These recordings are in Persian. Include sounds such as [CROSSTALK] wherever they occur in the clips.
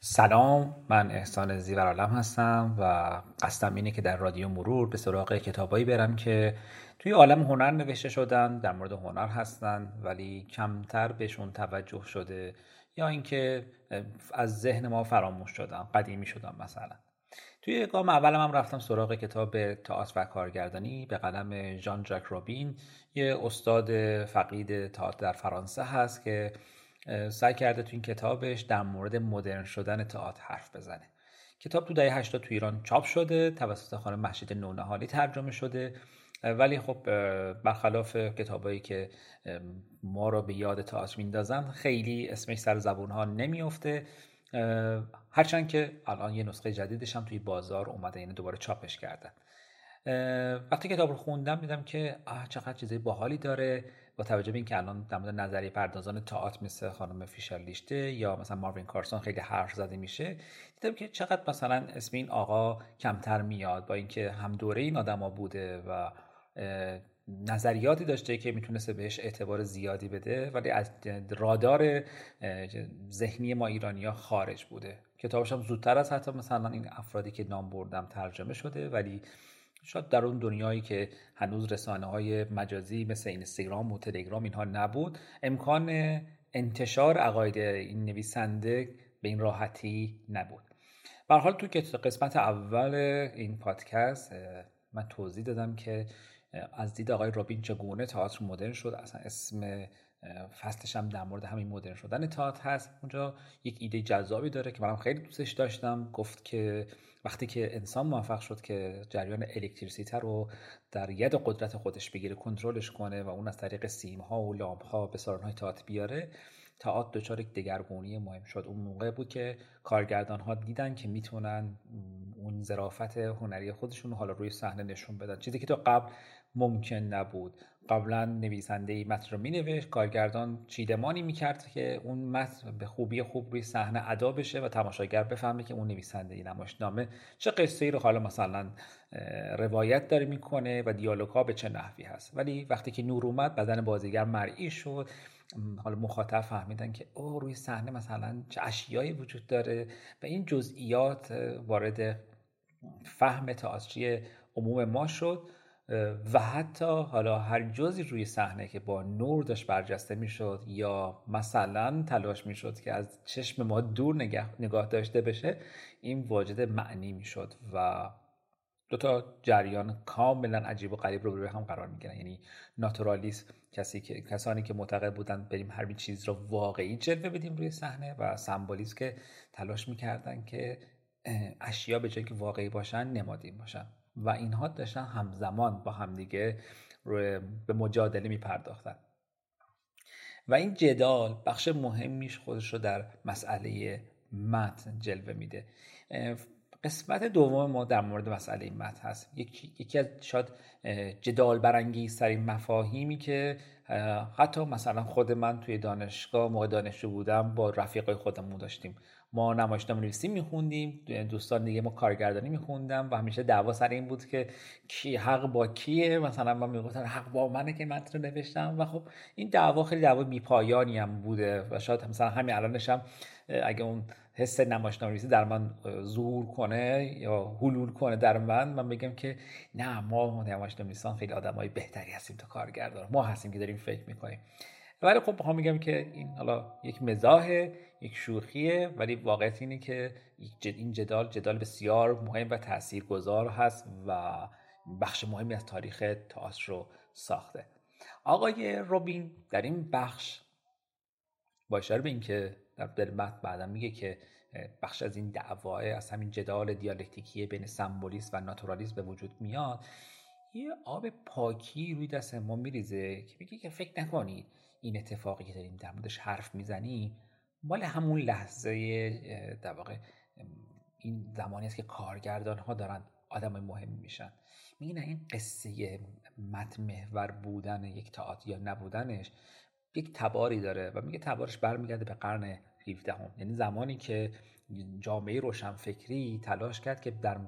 سلام من احسان زیورالم هستم و قصدم اینه که در رادیو مرور به سراغ کتابایی برم که توی عالم هنر نوشته شدن در مورد هنر هستن ولی کمتر بهشون توجه شده یا اینکه از ذهن ما فراموش شدن قدیمی شدن مثلا. توی گام اولم هم رفتم سراغ کتاب تئاتر و کارگردانی به قلم ژان جک رابین یه استاد فقید تئاتر در فرانسه هست که سعی کرده تو این کتابش در مورد مدرن شدن تئاتر حرف بزنه. کتاب تو دهه 80 تو ایران چاپ شده توسط خانم محشید نونهالی ترجمه شده ولی خب برخلاف کتابایی که ما رو به یاد تئاتر میندازن خیلی اسمش سر زبون ها نمیفته هرچند که الان یه نسخه جدیدش هم توی بازار اومده یعنی دوباره چاپش کردن. وقتی کتاب رو خوندم دیدم که چقدر چیزای باحالی داره. با توجه به اینکه الان در مورد نظریه پردازان تئاتر مثل خانم فیشر لیشته یا مثلا ماروین کارسون خیلی حرف زده میشه دیدم که چقدر مثلا اسم این آقا کمتر میاد با اینکه هم دوره این آدما بوده و نظریاتی داشته که می‌تونسته بهش اعتبار زیادی بده ولی از رادار ذهنی ما ایرانیا خارج بوده. کتابش هم زودتر از حتی مثلا این افرادی که نام بردم ترجمه شده ولی شاید در اون دنیایی که هنوز رسانه های مجازی مثل اینستاگرام و تلگرام اینها نبود امکان انتشار عقاید این نویسنده به این راحتی نبود. به حال تو قسمت اول این پادکست من توضیح دادم که از دید آقای رابین چگونه تئاتر مدرن شد اصلا اسم فصلش هم در مورد همین مدرن شدن تئاتر هست. اونجا یک ایده جذابی داره که منم خیلی دوستش داشتم. گفت که وقتی که انسان موفق شد که جریان الکتریسیته رو در ید قدرت خودش بگیره کنترلش کنه و اون از طریق سیم ها و لامپ ها به های تئاتر بیاره تئاتر دچار یک دگرگونی مهم شد. اون موقع بود که کارگردان ها دیدن که می‌تونن اون ظرافت هنری خودشون حالا روی صحنه نشون بدن. چیزی که تو قبل ممکن نبود. قبلا نویسنده متن رو مینوشت. کارگردان چیدمانی می‌کرد که اون متن به خوبی خوب روی صحنه ادا بشه و تماشاگر بفهمه که اون نویسنده ای نمایشنامه چه قصه ای رو حالا مثلا روایت داره می‌کنه و دیالوگ ها به چه نحوی هست. ولی وقتی که نور اومد بدن بازیگر مرئی شد. حالا مخاطب فهمیدن که او روی صحنه مثلا چه اشیایی وجود داره و این جزئیات وارد فهم تئاتری عموم ما شد. و حتی حالا هر جزی روی صحنه که با نور داشت برجسته می‌شد یا مثلا تلاش می‌شد که از چشم ما دور نگاه, نگاه داشته بشه این واجد معنی می‌شد و دو تا جریان کاملا عجیب و غریب رو روی هم قرار می‌گیرن یعنی ناتورالیسم کسی که کسانی که معتقد بودن بریم هر چیز رو واقعی جلوه بدیم روی صحنه و سمبولیسم که تلاش می‌کردن که اشیا به جای که واقعی باشن نمادین باشن. و اینها داشتن همزمان با همدیگه به مجادله میپرداختن. و این جدال بخش مهمیش خودش رو در مسئله متن جلوه میده. قسمت دوم ما در مورد مسئله متن هست یکی, یکی از شاید جدال برانگیزترین مفاهیمی که حتی مثلا خود من توی دانشگاه موقع دانشجو بودم با رفیقای خودمون داشتیم. ما نمایشنامه نویسی میخوندیم دوستان دیگه ما کارگردانی میخوندم و همیشه دعوا سر این بود که کی حق با کیه؟ مثلا من می‌گفتم حق با منه که متن رو نوشتم و خب این دعوا خیلی دعوا بیپایانی هم بوده و شاید مثلا همین الانش هم اگه اون حس نمایشنامه در من ظهور کنه یا حلول کنه در من من بگم که نه ما نمایشنامه خیلی آدمای بهتری هستیم تا کارگردان. ما هستیم که داریم فکر می‌کنیم. ولی خب می‌خوام میگم که این حالا یک مزاح یک شوخیه ولی واقعیت اینه که این جدال جدال بسیار مهم و تاثیرگذار هست و بخش مهمی از تاریخ تئاتر رو ساخته. آقای روبین در این بخش با اشاره به اینکه در متن بعدا میگه که بخش از این دعواه از همین جدال دیالکتیکی بین سمبولیسم و ناتورالیسم به وجود میاد. یه آب پاکی روی دست ما میریزه که میگه که فکر نکنید این اتفاقی که داریم در موردش حرف می‌زنیم مال همون لحظه در واقع این زمانی است که کارگردان ها دارن آدم مهم میشن. میگه این قصه متن محور بودن یک تئاتر یا نبودنش یک تباری داره و میگه تبارش برمیگرده به قرن 17 هم. یعنی زمانی که جامعه روشنفکری تلاش کرد که در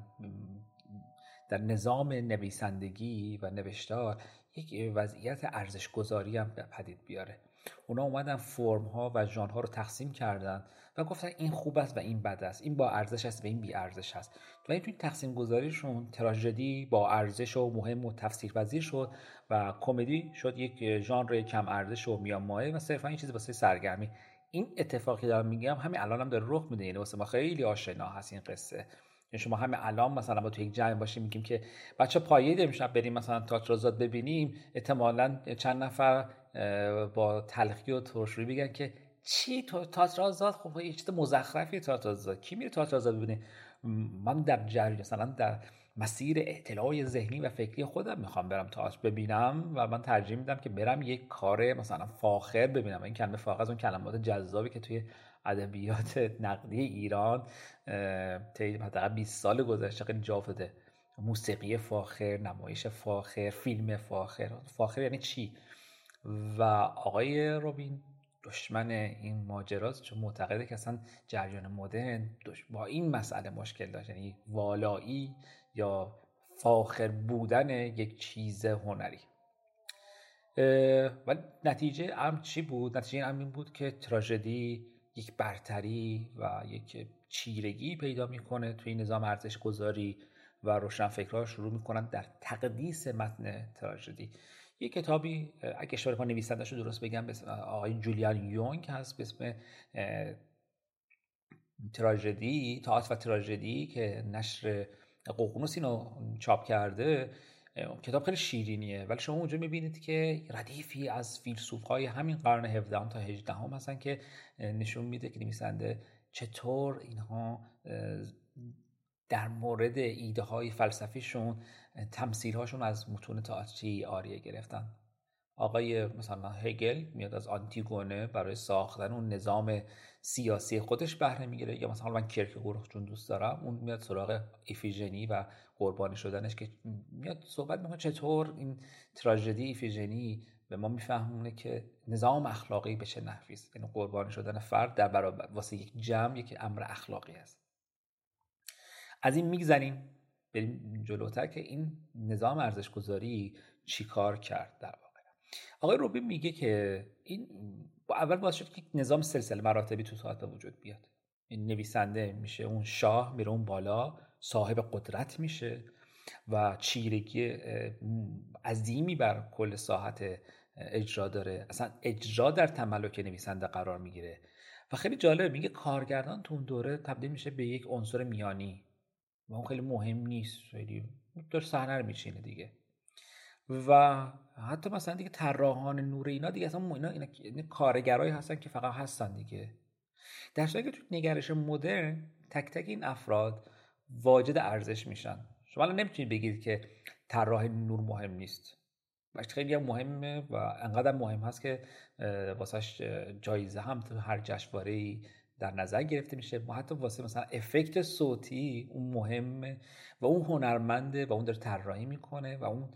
در نظام نویسندگی و نوشتار یک وضعیت ارزش گذاری هم پدید بیاره. اونا اومدن فرم ها و ژان ها رو تقسیم کردن و گفتن این خوب است و این بد است. این با ارزش است و این بی ارزش است. و این توی تقسیم گذاریشون تراژدی با ارزش و مهم و تفسیر پذیر شد و کمدی شد یک ژانر کم ارزش و میان مایه و صرفا این چیزی واسه سرگرمی. این اتفاقی دارم میگم همین الان هم داره رخ میده یعنی واسه ما خیلی آشنا هست این قصه. یعنی شما همه الان مثلا با تو یک جمع باشیم میگیم که بچه پایه امشب بریم مثلا تئاتر ببینیم احتمالا چند نفر با تلخی و ترشرویی بگن که چی تو تئاتر آزاد خب یه چیز مزخرفی تئاتر آزاد کی میره تئاتر آزاد ببینه؟ من در جریان مثلا در مسیر اطلاع ذهنی و فکری خودم می‌خوام برم تئاتر ببینم و من ترجیح میدم که برم یک کار مثلا فاخر ببینم. این کلمه فاخر از اون کلمات جذابی که توی ادبیات نقدی ایران طی حداقل 20 سال گذشته خیلی جا موسیقی فاخر نمایش فاخر فیلم فاخر. فاخر یعنی چی؟ و آقای روبین دشمن این ماجراست چون معتقده که اصلا جریان مدرن با این مسئله مشکل داشت. یعنی والایی یا فاخر بودن یک چیز هنری و نتیجه ام چی بود؟ نتیجه ام این بود که تراژدی یک برتری و یک چیرگی پیدا می‌کنه توی نظام ارزش گذاری و روشن فکرها شروع می‌کنن در تقدیس متن تراژدی یه کتابی اگه اشتباه کنم نویسنده‌شو درست بگم به آقای جولیان یونگ هست به اسم تراژدی تئاتر و تراژدی که نشر ققنوس اینو چاپ کرده کتاب خیلی شیرینیه. ولی شما اونجا می‌بینید که ردیفی از فیلسوف های همین قرن 17 تا 18 هم هستن که نشون میده که نویسنده چطور اینها در مورد ایده های فلسفیشون تمثیل هاشون از متون تئاتری آریه گرفتن. آقای مثلا هگل میاد از آنتیگونه برای ساختن اون نظام سیاسی خودش بهره می‌گیره یا مثلا من کرکگور چون دوست دارم اون میاد سراغ ایفیژنی و قربانی شدنش که میاد صحبت می‌کنه چطور این تراژدی ایفیژنی به ما میفهمونه که نظام اخلاقی به چه نحوی است. یعنی قربانی شدن فرد در برابر واسه یک جمع یک امر اخلاقی است. از این میگذریم بریم جلوتر که این نظام ارزش گذاری چیکار کرد در واقع؟ آقای روبی میگه که این با اول باعث شد که نظام سلسله مراتبی تو ساعت وجود بیاد. این نویسنده میشه اون شاه میره اون بالا صاحب قدرت میشه و چیرگی عظیمی بر کل ساحت اجرا داره. اصلا اجرا در تملک نویسنده قرار می‌گیره. و خیلی جالب میگه کارگردان تو اون دوره تبدیل میشه به یک عنصر میانی. و اون خیلی مهم نیست خیلی داره صحنه رو میچینه دیگه. و حتی مثلا دیگه طراحان نور اینا دیگه اصلا اینا, اینا, اینا کارگرایی هستن که فقط هستن دیگه. در صورتی که تو نگرش مدرن تک تک این افراد واجد ارزش میشن. شما الان نمی‌تونید بگید که طراح نور مهم نیست. بچه خیلی هم مهمه و انقدر مهم هست که واسهش جایزه هم تو هر جشنواره در نظر گرفته میشه. ما حتی واسه مثلا افکت صوتی اون مهمه و اون هنرمنده و اون داره طراحی می‌کنه و اون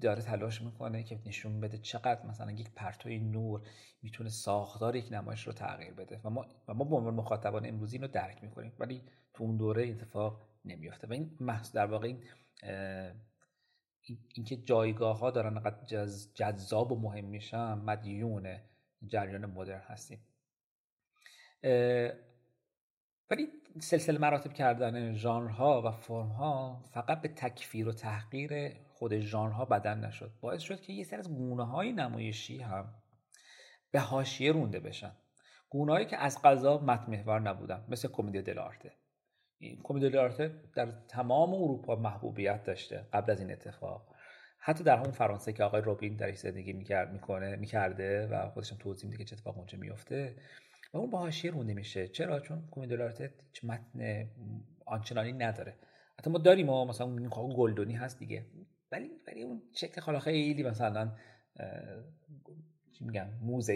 داره تلاش می‌کنه که نشون بده چقدر مثلا یک پرتوی نور می‌تونه ساختار یک نمایش رو تغییر بده. و ما و ما به عنوان مخاطبان امروزی اینو درک می‌کنیم ولی تو اون دوره اتفاق نمیافته. و این محض در واقع این اینکه جایگاه ها دارن انقدر جذاب و مهم میشن مدیون جریان مدرن هستیم. ولی سلسله مراتب کردن ژانرها و فرمها فقط به تکفیر و تحقیر خود ژانرها بدن نشد. باعث شد که یه سری از گونه های نمایشی هم به حاشیه رونده بشن. گونههایی که از قضا متن محور نبودن مثل کمدی دلارته این کمدی دلارته در تمام اروپا محبوبیت داشته قبل از این اتفاق. حتی در همون فرانسه که آقای روبین درش زندگی می‌کرد می‌کنه می‌کرده و خودشم توضیح میده که چه اتفاق اونجا میفته و اون با حاشیه رونده میشه. چرا؟ چون کمدی دلارته هیچ متن آنچنانی نداره. حتی ما داریم و مثلا گلدونی هست دیگه. ولی ولی اون شکل خالا خیلی مثلا چی میگم موزه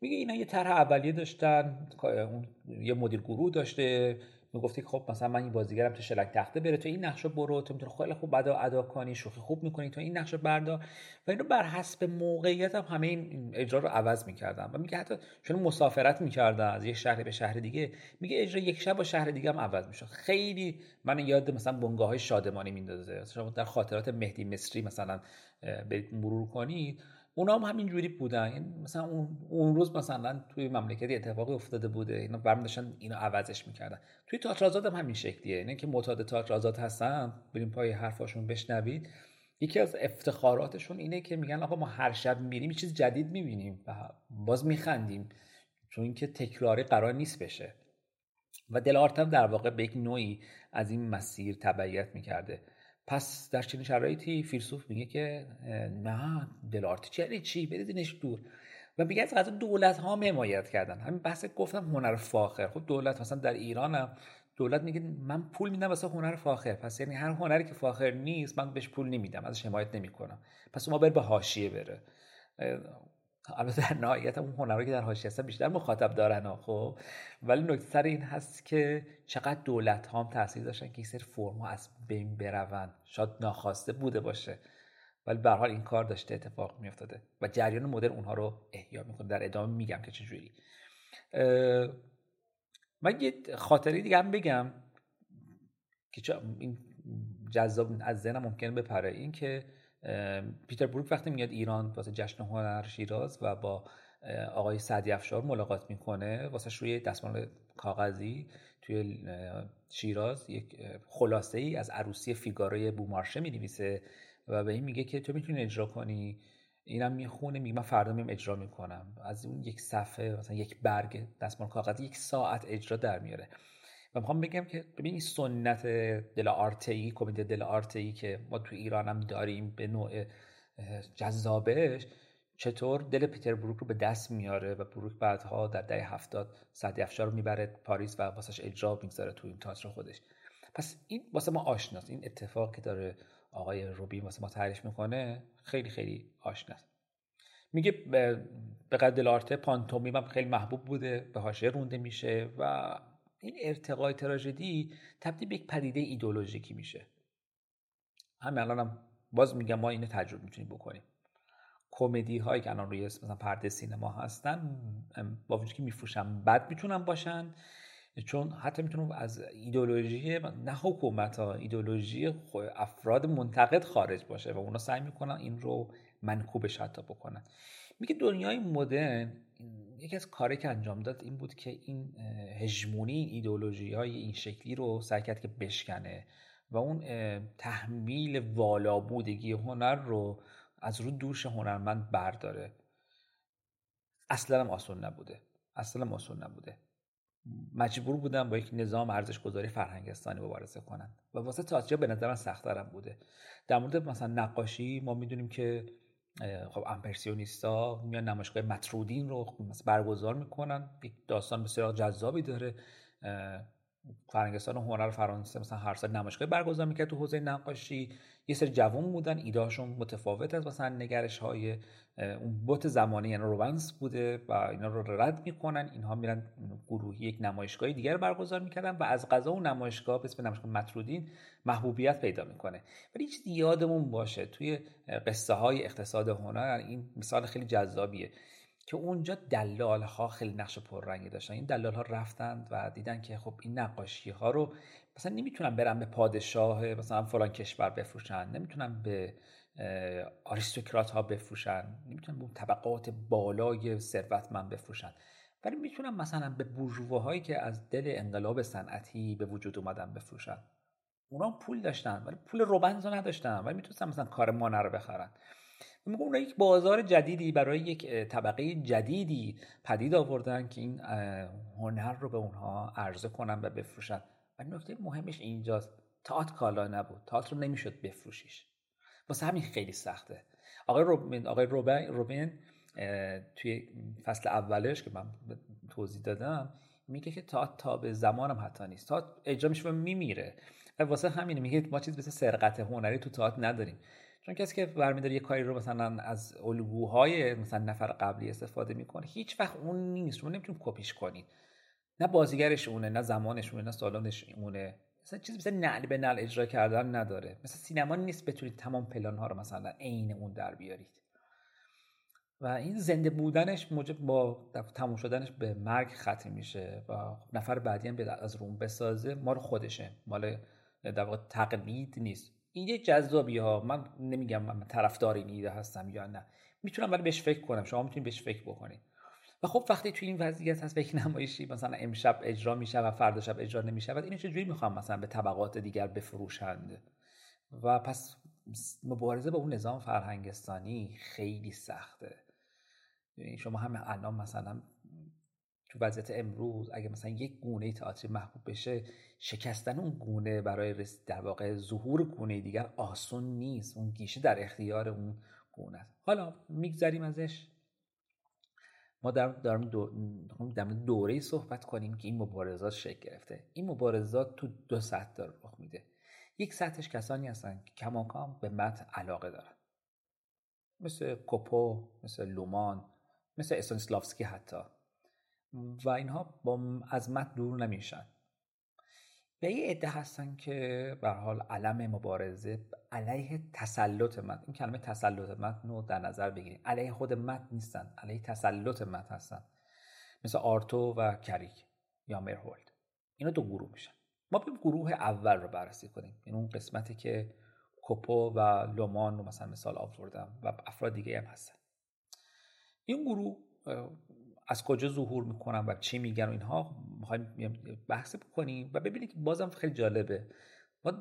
میگه اینا یه طرح اولیه داشتن اون یه مدیر گروه داشته می‌گفتی خب مثلا من این بازیگرم تو شلک تخته بره تو این نقشه برو تو می‌تونی خیلی خوب ادا ادا کنی شوخی خوب می‌کنی تو این نقشه بردار. و اینو بر حسب موقعیت هم همه این اجرا رو عوض می‌کردن. و میگه حتی چون مسافرت می‌کردن از یه شهر به شهر دیگه میگه اجرا یک شب با شهر دیگه هم عوض می‌شد. خیلی من یاد مثلا بنگاه های شادمانی میندازه. شما در خاطرات مهدی مصری مثلا برید مرور کنید. اونا هم همین جوری بودن. یعنی مثلا اون, روز مثلا توی مملکتی اتفاقی افتاده بوده. اینا برمی داشتن اینو عوضش می‌کردن. توی تئاتر هم همین شکلیه. اینه که معتاد تئاتر هستن بریم پای حرفاشون بشنوید. یکی از افتخاراتشون اینه که میگن آقا ما هر شب میریم چیز جدید می‌بینیم و باز میخندیم. چون اینکه تکراری قرار نیست بشه. و دلارتم در واقع به یک نوعی از این مسیر تبعیت می‌کرده. پس در چنین شرایطی فیلسوف میگه که نه دلارت چی چی؟ بریدینش دور. و میگه از غذا دولت ها حمایت کردن. همین بحث گفتم هنر فاخر. خب دولت مثلا در ایرانم دولت میگه من پول میدم واسه هنر فاخر. پس یعنی هر هنری که فاخر نیست من بهش پول نمیدم ازش حمایت نمی‌کنم. پس ما بر به حاشیه بره. البته در نهایت اون هنرهایی که در حاشیه هستن بیشتر مخاطب دارن خب. ولی نکته سر این هست که چقدر دولت ها هم تاثیر داشتن که این سری فرم از بین بروند. شاید ناخواسته بوده باشه ولی به حال این کار داشته اتفاق میافتاده و جریان مدرن اونها رو احیا می‌کنه. در ادامه میگم که چجوری. من یه خاطری دیگه هم بگم که این جذاب از ذهنم ممکنه بپره. این که پیتر بروک وقتی میاد ایران واسه جشن هنر شیراز و با آقای سعدی افشار ملاقات می‌کنه واسه روی دستمال کاغذی توی شیراز یک خلاصه ای از عروسی فیگاروی بومارشه می‌نویسه و به این میگه که تو می‌تونی اجرا کنی. اینم می‌خونه میگه من فردا میم اجرا می‌کنم. از اون یک صفحه مثلا یک برگ دستمال کاغذی یک ساعت اجرا در میاره. و می‌خوام بگم که ببین این سنت دل آرته کمدی دل آرته که ما تو ایران هم داریم به نوع جذابش چطور دل پیتر بروک رو به دست میاره و بروک بعدها در دهه هفتاد سعدی افشار رو می‌بره پاریس و واسش اجرا می‌گذاره تو این تئاتر خودش. پس این واسه ما آشناست. این اتفاق که داره آقای روبین واسه ما تعریف می‌کنه خیلی خیلی آشناست. میگه به قدر آرته پانتومیم خیلی محبوب بوده به حاشیه رونده میشه و این ارتقای تراژدی تبدیل به یک پدیده ایدولوژیکی میشه. همین الانم باز میگم ما اینو تجربه می‌تونیم بکنیم. کمدی هایی که الان روی مثلا پرده سینما هستن با وجود که میفروشن بد می‌تونن باشن چون حتی می‌تونن از ایدولوژی نه حکومت ها ایدولوژی افراد منتقد خارج باشه و اونا سعی می‌کنن این رو منکوبش حتی بکنن. میگه دنیای مدرن یکی از کاری که انجام داد این بود که این هژمونی ایدولوژی های این شکلی رو سعی کرد که بشکنه و اون تحمیل والا بودگی هنر رو از رو دوش هنرمند برداره. اصلا هم آسون نبوده. اصلا آسون نبوده. مجبور بودن با یک نظام ارزش گذاری فرهنگستانی مبارزه کنن و واسه تئاتر به نظر من سخت‌ترم بوده. در مورد مثلا نقاشی ما می‌دونیم که خب امپرسیونیستا میان نمایشگاه مترودین رو برگزار می‌کنن. یک داستان بسیار جذابی داره. فرنگستان هنر فرانسه مثلا هر سال نمایشگاه برگزار می‌کرد تو حوزه نقاشی. یه سری جوان بودن ایدهاشون متفاوت از مثلا نگرش های اون بوت زمانی یعنی روانس بوده و اینا رو رد می‌کنن. اینها میرن گروهی یک نمایشگاه دیگر برگزار می‌کردن و از غذا اون نمایشگاه به اسم نمایشگاه مترودین محبوبیت پیدا می‌کنه. ولی چیز یادمون باشه توی قصه های اقتصاد هنر این مثال خیلی جذابیه. که اونجا دلال ها خیلی نقش پررنگی داشتن. این دلال ها رفتند و دیدن که خب این نقاشی ها رو مثلا نمی‌تونن برن به پادشاه مثلا فلان کشور بفروشن. نمی‌تونن به آریستوکرات ها بفروشن. نمی‌تونن به طبقات بالای ثروتمند بفروشن. ولی می‌تونن مثلا به بورژواهایی که از دل انقلاب صنعتی به وجود اومدن بفروشن. اونا پول داشتن ولی پول روبنز نداشتن. ولی می‌تونستن مثلا کار مانه رو بخرن. میگه اون یک بازار جدیدی برای یک طبقه جدیدی پدید آوردن که این هنر رو به اونها عرضه کنن و بفروشن. و نکته مهمش اینجاست تئاتر کالا نبود. تئاتر رو نمی‌شد بفروشیش. واسه همین خیلی سخته. آقای روبین آقای روبین توی فصل اولش که من توضیح دادم میگه که تا تا به زمانم حتی نیست. تا اجرا میشه و میمیره. واسه همین میگه ما چیز مثل سرقت هنری تو تئاتر نداریم. چون کسی که برمیداره یه کاری رو مثلا از الگوهای مثلا نفر قبلی استفاده می‌کنه هیچ وقت اون نیست. شما نمی‌تونید کپیش کنید. نه بازیگرش اونه نه زمانش اونه نه سالانش اونه. مثلا چیزی مثل نعل به نعل اجرا کردن نداره. مثل سینما نیست بتونید تمام پلان ها رو مثلا عین اون در بیارید. و این زنده بودنش موجب با تموم شدنش به مرگ ختم میشه و نفر بعدی هم از روم بسازه مال خودشه. مال در واقع تقلید نیست. ایده جذابی ها. من نمیگم من طرفدار این ایده هستم یا نه. می‌تونم ولی بهش فکر کنم. شما می‌تونید بهش فکر بکنید. و خب وقتی توی این وضعیت هست یک نمایشی مثلا امشب اجرا میشه و فردا شب اجرا نمیشه و اینو چجوری می‌خوام مثلا به طبقات دیگر بفروشند؟ و پس مبارزه با اون نظام فرهنگستانی خیلی سخته. یعنی شما هم الان مثلا تو وضعیت امروز اگه مثلا یک گونه تئاتری محبوب بشه شکستن اون گونه برای در واقع ظهور گونه دیگر آسون نیست. اون گیشه در اختیار اون گونه است. حالا میگذریم ازش. ما در داریم دو در دوره صحبت کنیم که این مبارزات شکل گرفته. این مبارزات تو دو سطح داره رخ میده. یک سطحش کسانی هستن که کماکان به متن علاقه دارن. مثل کوپو مثل لومان مثل اسونسلافسکی حتی. و اینها با از متن دور نمیشن. به یه عده هستن که به حال علم مبارزه علیه تسلط متن این کلمه تسلط متن رو در نظر بگیرید علیه خود متن نیستن علیه تسلط متن هستن. مثل آرتو و کریک یا مرهولد. اینا دو گروه میشن. ما بیم گروه اول رو بررسی کنیم. این اون قسمتی که کوپو و لومان رو مثلا مثال آوردم و افراد دیگه هم هستن. این گروه از کجا ظهور می‌کنن و چی میگن و اینها می‌خوایم بحث بکنیم و ببینید بازم خیلی جالبه. ما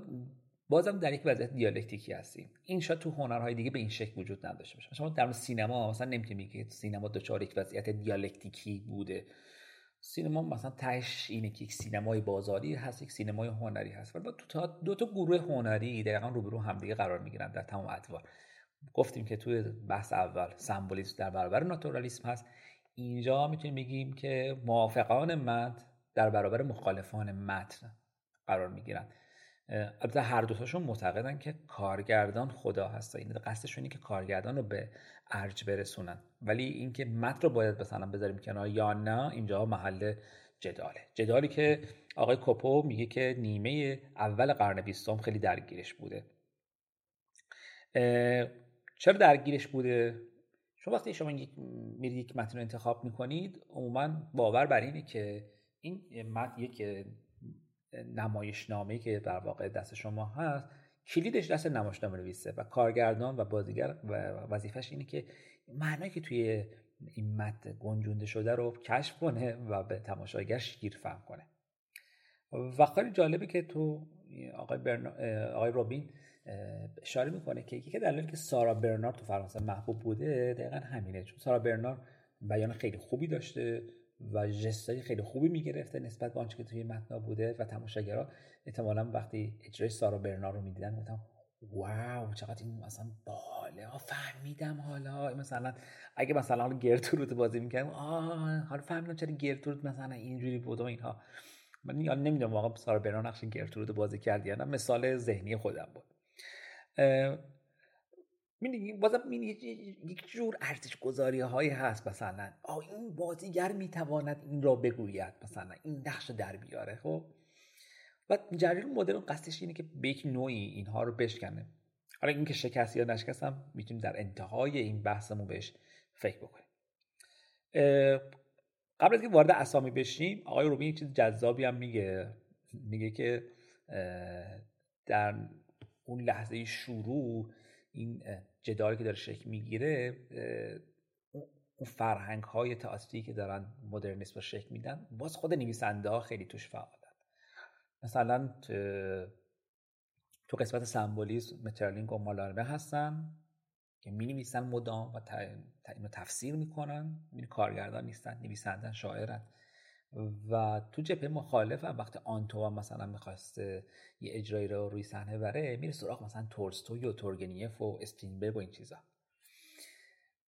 بازم در یک وضعیت دیالکتیکی هستیم. این شاید تو هنرهای دیگه به این شکل وجود نداشته باشه. شما در سینما مثلا نمی‌تونی که سینما دچار یک وضعیت دیالکتیکی بوده. سینما مثلا تهش اینه که یک سینمای بازاری هست یک سینمای هنری هست. ولی تو دو تا گروه هنری دقیقا روبرو همدیگه قرار می‌گیرن در تمام ادوار گفتیم که توی بحث اول سمبولیسم در برابر ناتورالیسم هست. اینجا می‌تونیم بگیم که موافقان متن در برابر مخالفان متن قرار می‌گیرن. البته هر دوتاشون معتقدن که کارگردان خدا هست. این قصدشون اینه که کارگردان رو به ارج برسونن. ولی اینکه متن رو باید مثلا بذاریم کنار یا نه اینجا محل جداله. جدالی که آقای کوپو میگه که نیمه اول قرن بیستم خیلی درگیرش بوده. چرا درگیرش بوده؟ شما وقتی شما میرید یک متن رو انتخاب می‌کنید عموما باور بر اینه که این متن یک نمایشنامه که در واقع دست شما هست کلیدش دست نمایشنامه نویسه و کارگردان و بازیگر و وظیفش اینه که معنایی که توی این متن گنجونده شده رو کشف کنه و به تماشاگر شیر فهم کنه. و خیلی جالبه که تو آقای, برنا... آقای روبین اشاره می‌کنه که یکی دلیلی که سارا برنار تو فرانسه محبوب بوده دقیقا همینه. چون سارا برنار بیان خیلی خوبی داشته و جستای خیلی خوبی می‌گرفته نسبت به آنچه که توی متنا بوده و تماشاگرها. احتمالا وقتی اجرای سارا برنار رو می‌دیدن گفتم واو چقدر این مثلا باله ها فهمیدم حالا. مثلا اگه مثلا حالا گرترود بازی می‌کردم آه حالا فهمیدم چرا گرترود مثلا اینجوری بود و اینها. من نمی‌دونم واقعا سارا برنار نقش گرترود بازی کردی یا مثال ذهنی خودم بود. می‌دونی بازم یک جور ارزش گذاری هایی هست مثلا. آه این بازیگر می‌تواند این را بگوید مثلا این نقش در بیاره خب؟ و جریان مدرن قصدش اینه که به یک نوعی اینها رو بشکنه. حالا اینکه شکست یا نشکست هم می‌تونیم در انتهای این بحثمون بهش فکر بکنیم. قبل از که وارد اسامی بشیم آقای روبین یک چیز جذابی هم میگه. میگه که در اون لحظه شروع این جدالی که داره شکل می‌گیره اون فرهنگ های تئاتری که دارن مدرنیسم رو شکل میدن باز خود نویسنده ها خیلی توش فعالن. مثلا تو قسمت سمبولیسم مترلینگ و مالارمه هستن که می نویسن مدام و تفسیر می‌کنن. این کارگردان نیستن نویسندن شاعرن. و تو جبهه مخالف هم وقتی آنتو مثلا می‌خواسته یه اجرایی رو روی صحنه بره میره سراغ مثلا تورستوی و تورگنیف و استینبرگ و این چیزا.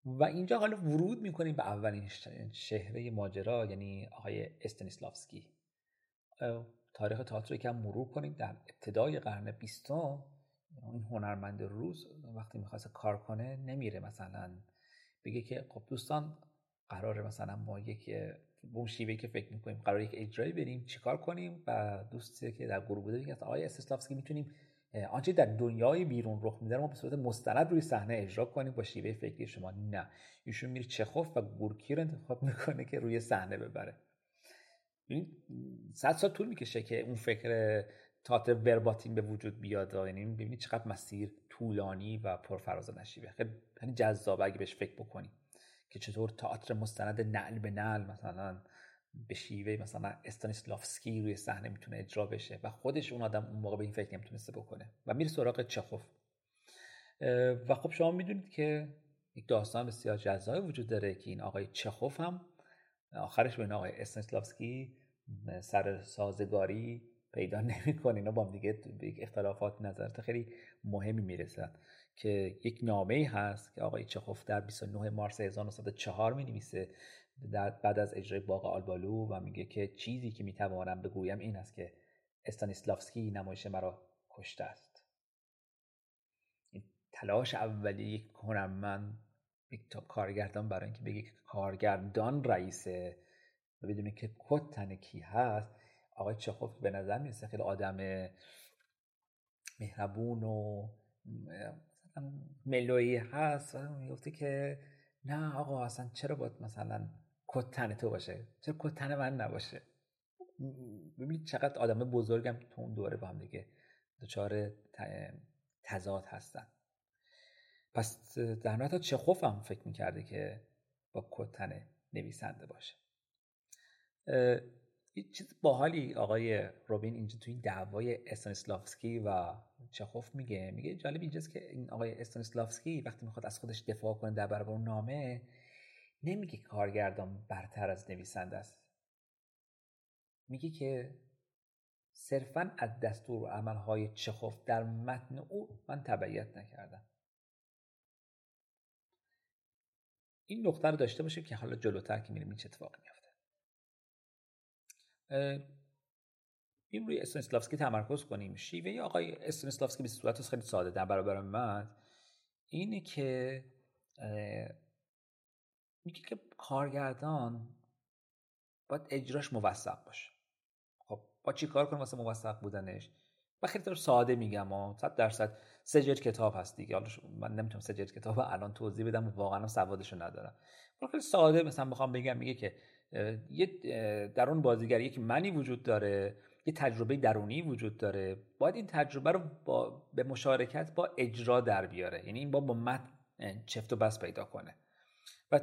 و اینجا حالا ورود می‌کنیم به اولین شهره ماجرا یعنی آقای استنیسلافسکی تاریخ تئاتر که مرور کنیم. در ابتدای قرن بیستم این هنرمند روز وقتی می‌خواست کار کنه نمیره مثلا. بگه که خب دوستان قراره مثلا ما یک به اون که فکر می‌کنیم قرار یک اجرایی بریم چیکار کنیم؟ و دوستی که در گروه بوده میگه آقای استسلافسکی می‌تونیم آنچه در دنیای بیرون رخ میده ما به صورت مستند روی صحنه اجرا کنیم با شیوه فکری شما. نه. ایشون میره چخوف و گورکی رو انتخاب می‌کنه که روی صحنه ببره. صد سال طول می‌کشه که اون فکر تئاتر ورباتین به وجود بیاد. یعنی ببینید چقدر مسیر طولانی و پرفراز و نشیبه. خیلی جذاب اگه بهش فکر بکنی. که چطور تئاتر مستند نعل به نعل مثلا به شیوه مثلا استانیسلافسکی روی صحنه می‌تونه اجرا بشه و خودش اون آدم اون موقع به این فکر نمی‌تونسته بکنه و میره سراغ چخوف. و خب شما می‌دونید که یک داستان بسیار جذابی وجود داره که این آقای چخوف هم آخرش به این آقای استانیسلافسکی سر سازگاری پیدا نمی‌کنه. اینا با هم دیگه به اختلافات نظرت خیلی مهمی می‌رسن. که یک نامه هست که آقای چخوف در 29 مارس 1904 می نویسه بعد از اجرای باغ آلبالو و میگه که چیزی که می‌توانم بگویم این است که استانیسلافسکی نمایش مرا کشته است. این تلاش اولی یک هنرمند یک کارگردان برای اینکه بگه که کارگردان رئیسه و بدونه که کد کی هست آقای چخوف به نظر می‌رسه خیلی آدم مهربون و ملویی هست می‌گفته که نه آقا اصلا چرا باید مثلا کتن تو باشه؟ چرا کتن من نباشه؟ ببینید چقدر آدم بزرگم تو اون دوره با هم دیگه دچار تضاد هستن. پس در نهایت چخوف هم فکر می‌کرده که با کتن نویسنده باشه؟ یه چیز باحالی. آقای روبین اینجا توی این دعوای استانیسلافسکی و چخوف میگه. میگه جالب اینجاست که این آقای استانیسلافسکی وقتی می‌خواد از خودش دفاع کنه در برابر نامه نمیگه کارگردان برتر از نویسنده است. میگه که صرفا از دستور و عملهای چخوف در متن او من تبعیت نکردم. این نقطه رو داشته باشیم که حالا جلوتر که میریم این چه اتفاقی میفته این روی استانیسلافسکی تمرکز کنیم. شیوه آقای استانیسلافسکی به صورت خیلی ساده در برابر من اینه که میگه که کارگردان باید اجراش موثق باشه. خب با چی کار کنم واسه موثق بودنش؟ و خیلی طور ساده میگم و صد درصد سه کتاب هست دیگه. حالا من نمی‌تونم سه جلد کتاب الان توضیح بدم و واقعا سوادشو ندارم. خیلی ساده مثلا بخوام بگم میگه که یه در اون بازیگر یک منی وجود داره یه تجربه درونی وجود داره. باید این تجربه رو با به مشارکت با اجرا در بیاره. یعنی این با با متن چفت و بس پیدا کنه. و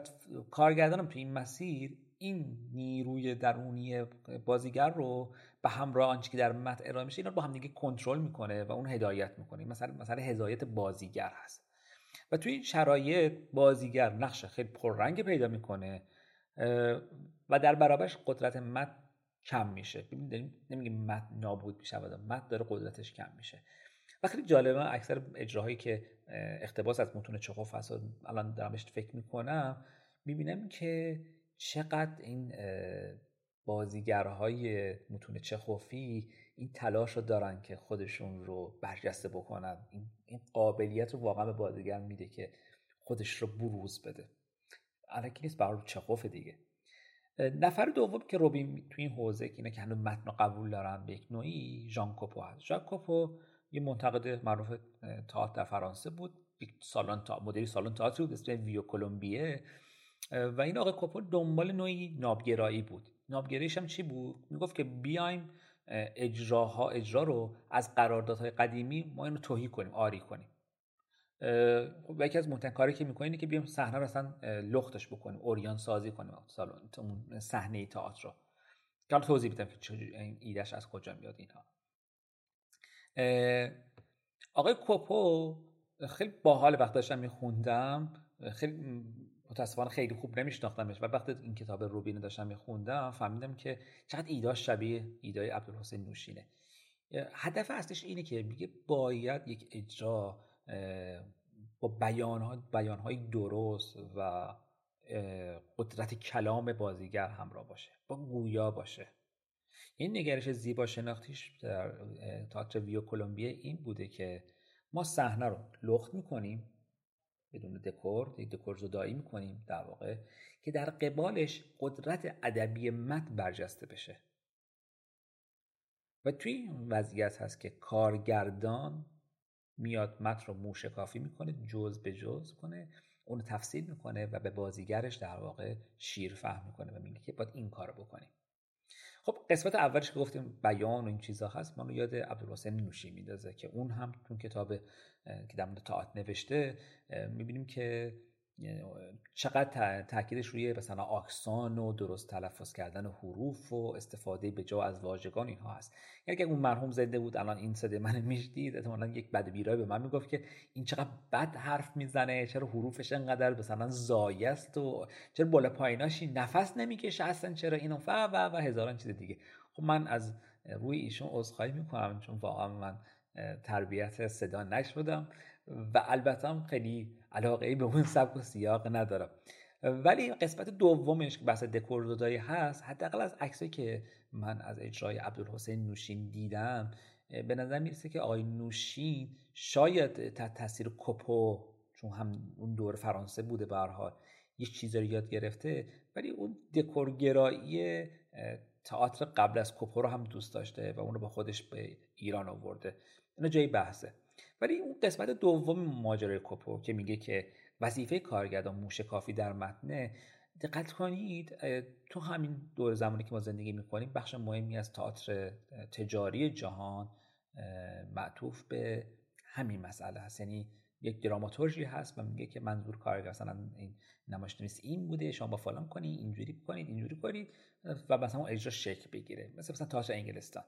کارگردانم تو این مسیر این نیروی درونی بازیگر رو به همراه آنچه که در متن ارائه میشه اینا رو با هم دیگه کنترل می‌کنه و اون هدایت می‌کنه. مثلا مثلا هدایت بازیگر هست. و توی این شرایط بازیگر نقش خیلی پررنگ پیدا می‌کنه. و در برابرش قدرت متن کم میشه. نمیگیم متن نابود میشه متن داره قدرتش کم میشه. و خیلی جالبه اکثر اجراهایی که اقتباس از متون چخوف هست الان دارم بهش فکر می‌کنم می‌بینم که چقدر این بازیگرهای متون چخوفی این تلاش رو دارن که خودشون رو برجسته بکنن. این قابلیت رو واقعا به بازیگر میده که خودش رو بروز بده. علکی نیست برای چخوف دیگه. نفر دوم که روبین توی این حوزه که اینا که هنوز متن قبول دارن به یک نوعی ژان کوپو هست. ژان کوپو یه منتقد معروف تئاتر در فرانسه بود. یک سالن تا مدیری سالن تئاتر بود اسم ویو کلمبیه. و این آقای کوپو دنبال نوعی نابگرایی بود. نابگراییش هم چی بود؟ می‌گفت که بیایم اجراها اجرا رو از قراردادهای قدیمی ما اینو توهی کنیم آری کنیم. و یکی از مهمترین کاری که می‌کنیم اینه که بیام صحنه رو اصلا لختش بکنیم اوریان سازی کنیم سالن صحنه تئاتر رو. که توضیح میدم که این ایدهش از کجا میاد اینها. آقای کوپو خیلی باحال وقت داشتم میخوندم. خیلی متاسفانه خیلی خوب نمیشناختمش. و وقتی این کتاب روبین داشتم میخوندم فهمیدم که چقدر ایداش شبیه ایدای عبدالحسین نوشینه. هدف اصلیش اینه که میگه باید یک اجرا با بیان های درست و قدرت کلام بازیگر همراه باشه با گویا باشه. این نگرش زیبا شناختیش در تئاتر ویو کلمبیه این بوده که ما صحنه رو لخت می‌کنیم بدون دکور یک دکور زدایی می‌کنیم در واقع که در قبالش قدرت ادبی متن برجسته بشه. و توی این وضعیت هست که کارگردان میاد متن رو موشکافی می‌کنه جز به جز کنه اونو تفسیر می‌کنه و به بازیگرش در واقع شیر فهم می‌کنه و میگه که باید این کارو بکنیم. خب قسمت اولش که گفتیم بیان و این چیزا هست منو یاد عبدالحسین نوشی میندازه که اون هم تو کتاب که در مورد تاعت نوشته می‌بینیم که چقدر تاکیدش روی مثلا آکسان و درست تلفظ کردن و حروف و استفاده به جا از واژگان اینها هست. یعنی اگه اون مرحوم زنده بود الان این صدای من می‌شدید احتمالا یک بد بیرای به من می‌گفت که این چقدر بد حرف می‌زنه چرا حروفش انقدر مثلا زایه است و چرا بالا پاییناشی نفس نمی‌کشه اصلا چرا اینو و و و هزاران چیز دیگه. خب من از روی ایشون عذرخواهی می‌کنم چون واقعا من تربیت صدا نشدم و البته هم خیلی علاقه ای به اون سبک و سیاق ندارم. ولی قسمت دومش که بحث دکور زدایی هست حداقل از عکسی که من از اجرای عبدالحسین نوشین دیدم به نظر می‌رسه که آقای نوشین شاید تحت تاثیر کوپو چون هم اون دور فرانسه بوده به یه چیزی رو یاد گرفته ولی اون دکورگرایی تئاتر قبل از کوپو رو هم دوست داشته و اون رو با خودش به ایران آورده. اینا جای بحثه. ولی اون قسمت دوم ماجرای کوپو که میگه که وظیفه کارگردان موش کافی در متنه دقت کنید تو همین دور زمانی که ما زندگی می‌کنیم بخش مهمی از تئاتر تجاری جهان معطوف به همین مسئله هست یعنی یک دراماتورژی هست و میگه که منظور کارگر مثلا این نمایش این بوده شما با فلان کنید اینجوری کنید اینجوری کنید و مثلا اجرا شکل بگیره. مثل مثلا تئاتر انگلستان.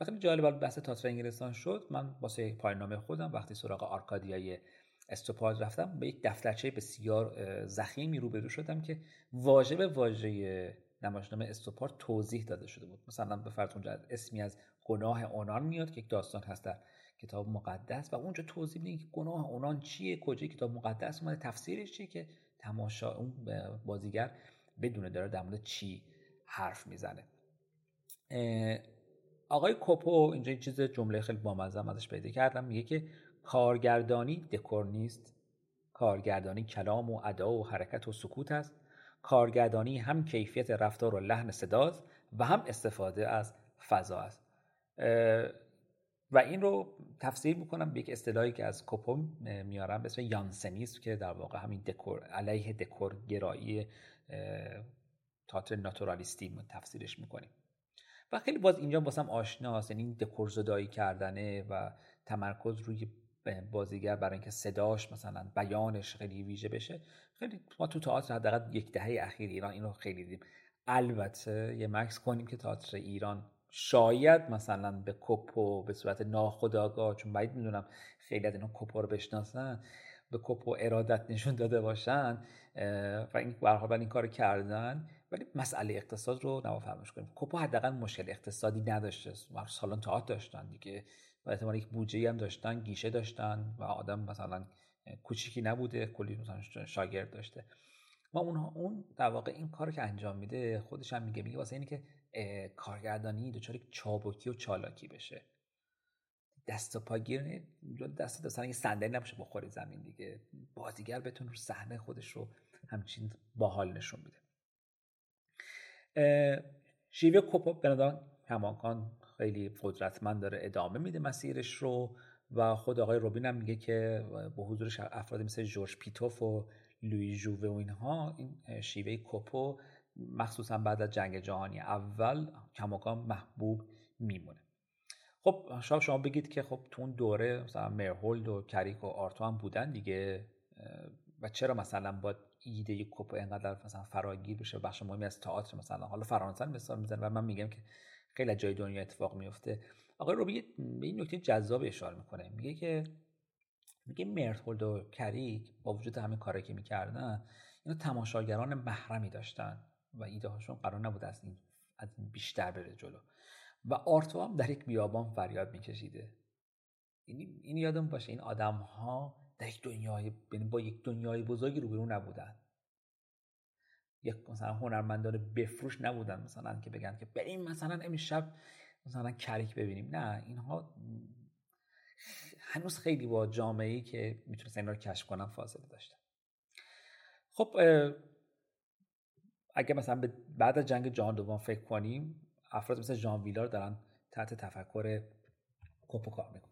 وقتی جالب بحث تئاتر انگلستان شد. من واسه پایان‌نامه خودم وقتی سراغ آرکادیای استوپاد رفتم به یک دفترچه بسیار زخیمی روبرو شدم که واژه به واژه نمایشنامه استوپار توضیح داده شده بود. مثلا به فرض اونجا اسمی از گناه اونان میاد که یک داستان هست در کتاب مقدس و اونجا توضیح میده که گناه اونان چیه کجای کتاب مقدس اومده تفسیرش چیه که تماشا اون بازیگر بدونه داره در مورد چی حرف می‌زنه. آقای کوپو اینجا این چیز جمله خیلی بامزه ازش پیدا کردم. میگه که کارگردانی دکور نیست. کارگردانی کلام و ادا و حرکت و سکوت است. کارگردانی هم کیفیت رفتار و لحن صداست و هم استفاده از فضا است. و این رو تفسیر می‌کنم به یک اصطلاحی که از کوپو میارم به اسم یانسنیست که در واقع همین دکور علیه دکور گرایی تاتر ناتورالیستی تفسیرش می‌کنیم. و خیلی باز اینجا واسم آشناست یعنی دکور زدایی کردنه و تمرکز روی بازیگر برای اینکه صداش مثلا بیانش خیلی ویژه بشه. خیلی ما تو تئاتر حداقل یک دهه اخیر ایران اینو خیلی دیدیم. البته یه مکس کنیم که تئاتر ایران شاید مثلا به کوپو به صورت ناخودآگاه چون باید می‌دونم خیلی از اینا کوپو رو بشناسن به کوپو ارادت نشون داده باشن و این برحال این کار کردن. ولی مسئله اقتصاد رو نما فراموش کنیم. کوپو حداقل مشکل اقتصادی نداشته. سالن تئاتر داشتن دیگه. و احتمال یک بودجه هم داشتن گیشه داشتن و آدم مثلا کوچیکی نبوده. کلی مثلا شاگرد داشته. ما اونها اون در واقع این کار که انجام میده خودش هم میگه میگه واسه اینه که کارگردانی دچار چابکی و چالاکی بشه. دست و پاگیر دست مثلا یه صندلی نباشه بخوری زمین دیگه. بازیگر بتون رو صحنه خودش رو همچین باحال نشون میده شیوه کوپو به نظر کماکان خیلی قدرتمند داره ادامه میده مسیرش رو و خود آقای روبین هم میگه که با حضورش افرادی مثل جورج پیتوف و لوی جووه و اینها این شیوه کوپو مخصوصا بعد از جنگ جهانی اول کماکان محبوب میمونه. خب شاید شما بگید که خب تو اون دوره مثلا مرهولد و کریک و آرتو هم بودن دیگه و چرا مثلا با ایده کوپو اینقدر مثلا فراگیر بشه بخش مهمی از تئاتر مثلا؟ حالا فرانسه مثال می‌زنه و من میگم که خیلی جای دنیا اتفاق میفته آقای روبی به این نکته جذاب اشاره می‌کنه. میگه که میگه مرتولد و کریک با وجود همه کاری که می‌کردن اینا تماشاگران محرمی داشتن و ایده هاشون قرار نبود از این از این بیشتر بره جلو. و آرتو هم در یک بیابان فریاد میکشیده. این, این یادم باشه این آدم ها در یک دنیای یعنی با یک دنیای بزرگی روبرو نبودن. یک مثلا هنرمندان بفروش نبودن مثلا که بگن که بریم مثلا امشب مثلا کریک ببینیم. نه اینها هنوز خیلی با جامعه ای که می‌تونستن اینا رو کشف کنن فاصله داشتن. خب اگه مثلا بعد از جنگ جهان دوم فکر کنیم افراد مثل ژان ویلار دارن تحت تفکر کوپو کار می‌کنن.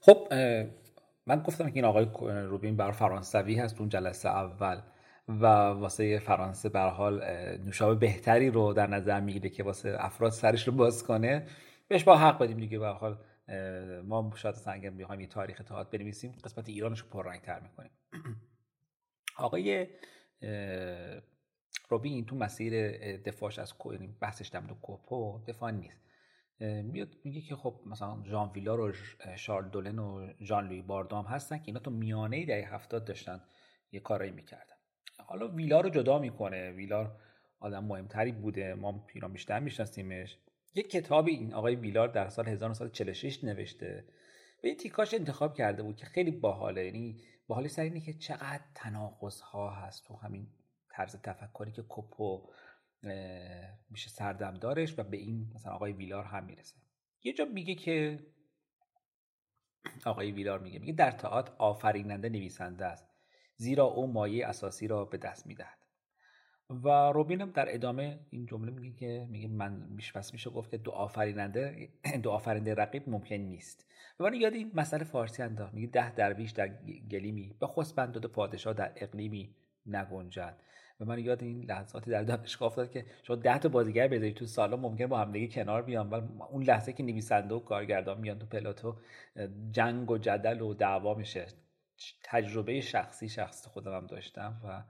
خب من گفتم که این آقای روبین بر فرانسوی هست اون جلسه اول و واسه فرانسه به حال نوشابه بهتری رو در نظر می‌گیره که واسه افراد سرش رو باز کنه. بهش با حق بدیم دیگه به حال ما شاید سنگ می‌خوایم یه تاریخ تئاتر بنویسیم قسمت ایرانش رو پررنگ تر می‌کنیم. [CLEARS THROAT] آقای روبین تو مسیر دفاعش از یعنی بحثش در کوپو دفاع نیست. میاد میگه که خب مثلا ژان ویلار و شارل دولن و ژان لوی باردام هستن که اینا تو میانه دهه هفتاد داشتن یه کارایی می‌کردن. حالا ویلار رو جدا می‌کنه. ویلار آدم مهمتری بوده. ما ایران بیشتر میشناسیمش. یک کتاب این آقای ویلار در سال 1946 نوشته. به این تیکاش انتخاب کرده بود که خیلی باحاله. یعنی باحال سر اینه که چقدر تناقض ها هست تو همین طرز تفکری که کوپو میشه سردم دارش و به این مثلا آقای ویلار هم می‌رسه. یه جا میگه که آقای ویلار میگه میگه در تئاتر آفریننده نویسنده است زیرا او مایه اساسی را به دست می‌دهد. و روبین هم در ادامه این جمله میگه که میگه من میش پس میشه گفت که دو آفریننده دو آفرینده رقیب ممکن نیست. و من یاد این مسئله فارسی انداخت میگه ده درویش در گلیمی به خسبند دو پادشاه در اقلیمی نگنجد. و من یاد این لحظاتی در دانشگاه افتاد که شما ده تا بازیگر بذارید تو سالن ممکن با همدیگه کنار بیان ولی اون لحظه که نویسنده و کارگردان میان تو پلاتو جنگ و جدل و دعوا میشه. تجربه شخصی شخص خودم هم داشتم و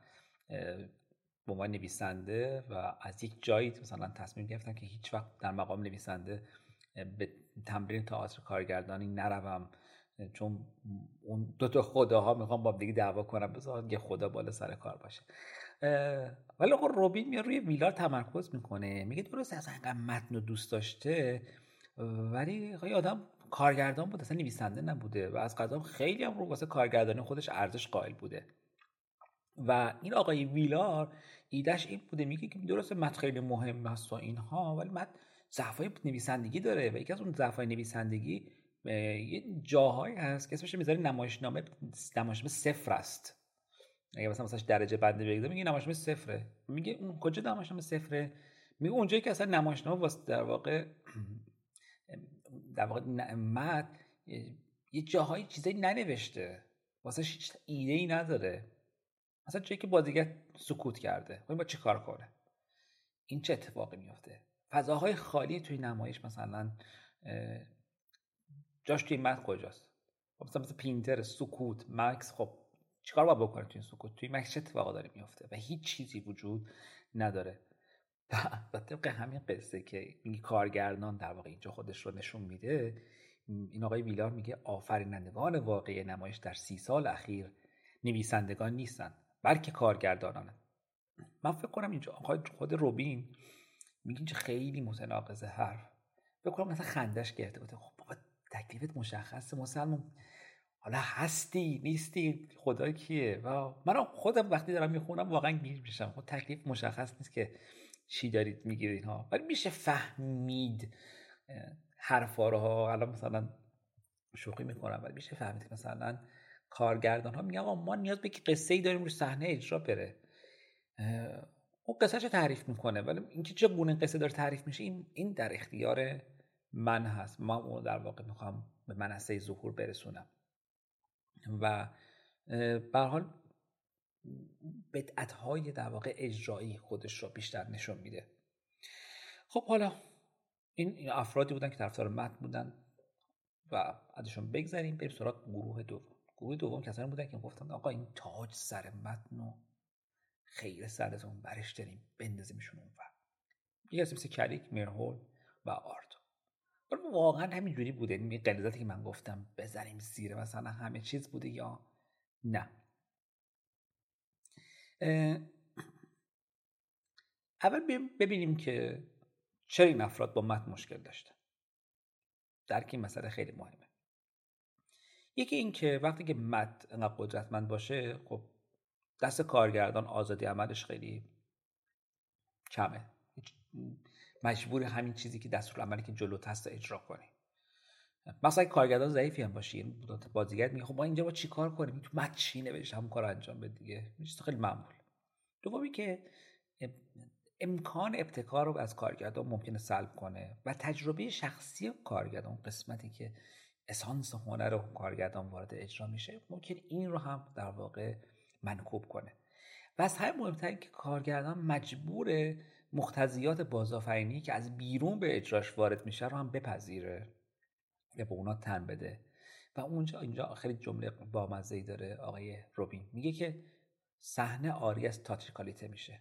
به عنوان نویسنده و از یک جایی مثلا تصمیم گرفتم که هیچ وقت در مقام نویسنده به تمرین تئاتر کارگردانی نروم. چون اون دو تا خداها می‌خوام با دیگه دعوا کنم بذار یه خدا بالا سر کار باشه. ولی خب روبین میاد روی ویلار تمرکز می‌کنه. میگه درست از انقدر متن دوست داشته. ولی خب آدم کارگردان بود اصلا نویسنده نبوده و از قضا خیلی هم رو واسه کارگردانی خودش ارزش قائل بوده. و این آقای ویلار ایدهش این بوده میگه که درست متن خیلی مهم هست و اینها ولی متن ضعفای نویسندگی داره و یکی از اون ضعفای نویسندگی یه جاهایی هست که اسمش می‌ذاره نمایشنامه نمایشنامه صفر است. اگه مثلا مثلا درجه بنده بگیره میگه نمایشنامه صفره. میگه اون کجا نمایشنامه صفره؟ میگه اونجایی که اصلا نمایشنامه واسه در واقع [CLEARS THROAT] در واقع مد یه جاهایی چیزایی ننوشته. واسه هیچ ایده ای نداره. مثلا جایی که بازیگر سکوت کرده. خب با چی کار کنه؟ این چه اتفاقی میفته فضاهای خالی توی نمایش مثلا جاش توی متن کجاست؟ خب مثلا مثلا پینتر سکوت مکس خب چیکار باید بکنه توی این سکوت؟ توی مکس چه اتفاقا داره میفته و هیچ چیزی وجود نداره. و طبق همین قصه که این کارگردان در واقع اینجا خودش رو نشون میده این آقای ویلار میگه آفرینندگان واقعی نمایش در سی سال اخیر نویسندگان نیستن بلکه کارگردانان. من فکر کنم اینجا آقای خود روبین میگه که خیلی متناقض حرف. فکر کنم مثلا خندش گرفته. بوده خب بابا تکلیفت مشخصه مسلمان. حالا هستی نیستی خدا کیه؟ و من خودم وقتی دارم می‌خونم واقعا گیر میشم. خب تکلیف مشخص نیست که چی دارید می‌گیرید ها ولی میشه فهمید حرفا رو. ها الان مثلا شوخی می‌کنم ولی میشه فهمید مثلا کارگردان ها میگن ما نیاز به قصه ای داریم رو صحنه اجرا بره. اون قصه رو تعریف می‌کنه. ولی اینکه چه گونه قصه داره تعریف میشه این این در اختیار من هست. من اون در واقع می‌خوام به منصه ظهور برسونم. و به حال بدعت در واقع اجرایی خودش رو بیشتر نشون میده. خب حالا این افرادی بودن که طرفدار متن بودن و ازشون بگذریم بریم سراغ گروه دوم. گروه دوم کسانی بودن که گفتن آقا این تاج سر متن و خیر سرتون برش داریم بندازیمشون اون ور یکی مثل کلیک مرهول و آرتو واقعا همینجوری بوده. این قلزتی که من گفتم بزنیم زیر مثلا همه چیز بوده یا نه. اول ببینیم که چرا این افراد با متن مشکل داشتن. درک این مسئله خیلی مهمه. یکی این که وقتی که متن انقدر قدرتمند باشه خب دست کارگردان آزادی عملش خیلی کمه. مجبور همین چیزی که دستور عملی که جلو هست اجرا کنی. مثلا کارگردان ضعیفی هم باشی بازیگر میگه خب ما اینجا با چی کار کنیم؟ تو متن چی نوشت همون کار انجام بده دیگه. خیلی معمول. دومی که امکان ابتکار رو از کارگردان ممکنه سلب کنه و تجربه شخصی کارگردان قسمتی که اسانس هنر رو کارگردان وارد اجرا میشه ممکن این رو هم در واقع منکوب کنه. و از همه مهمتر که کارگردان مجبور مختزیات بازآفرینی که از بیرون به اجراش وارد میشه رو هم بپذیره یا به اونا تن بده. و اونجا اینجا خیلی جمله بامزه ای داره آقای روبین. میگه که صحنه آری از تاتریکالیته میشه.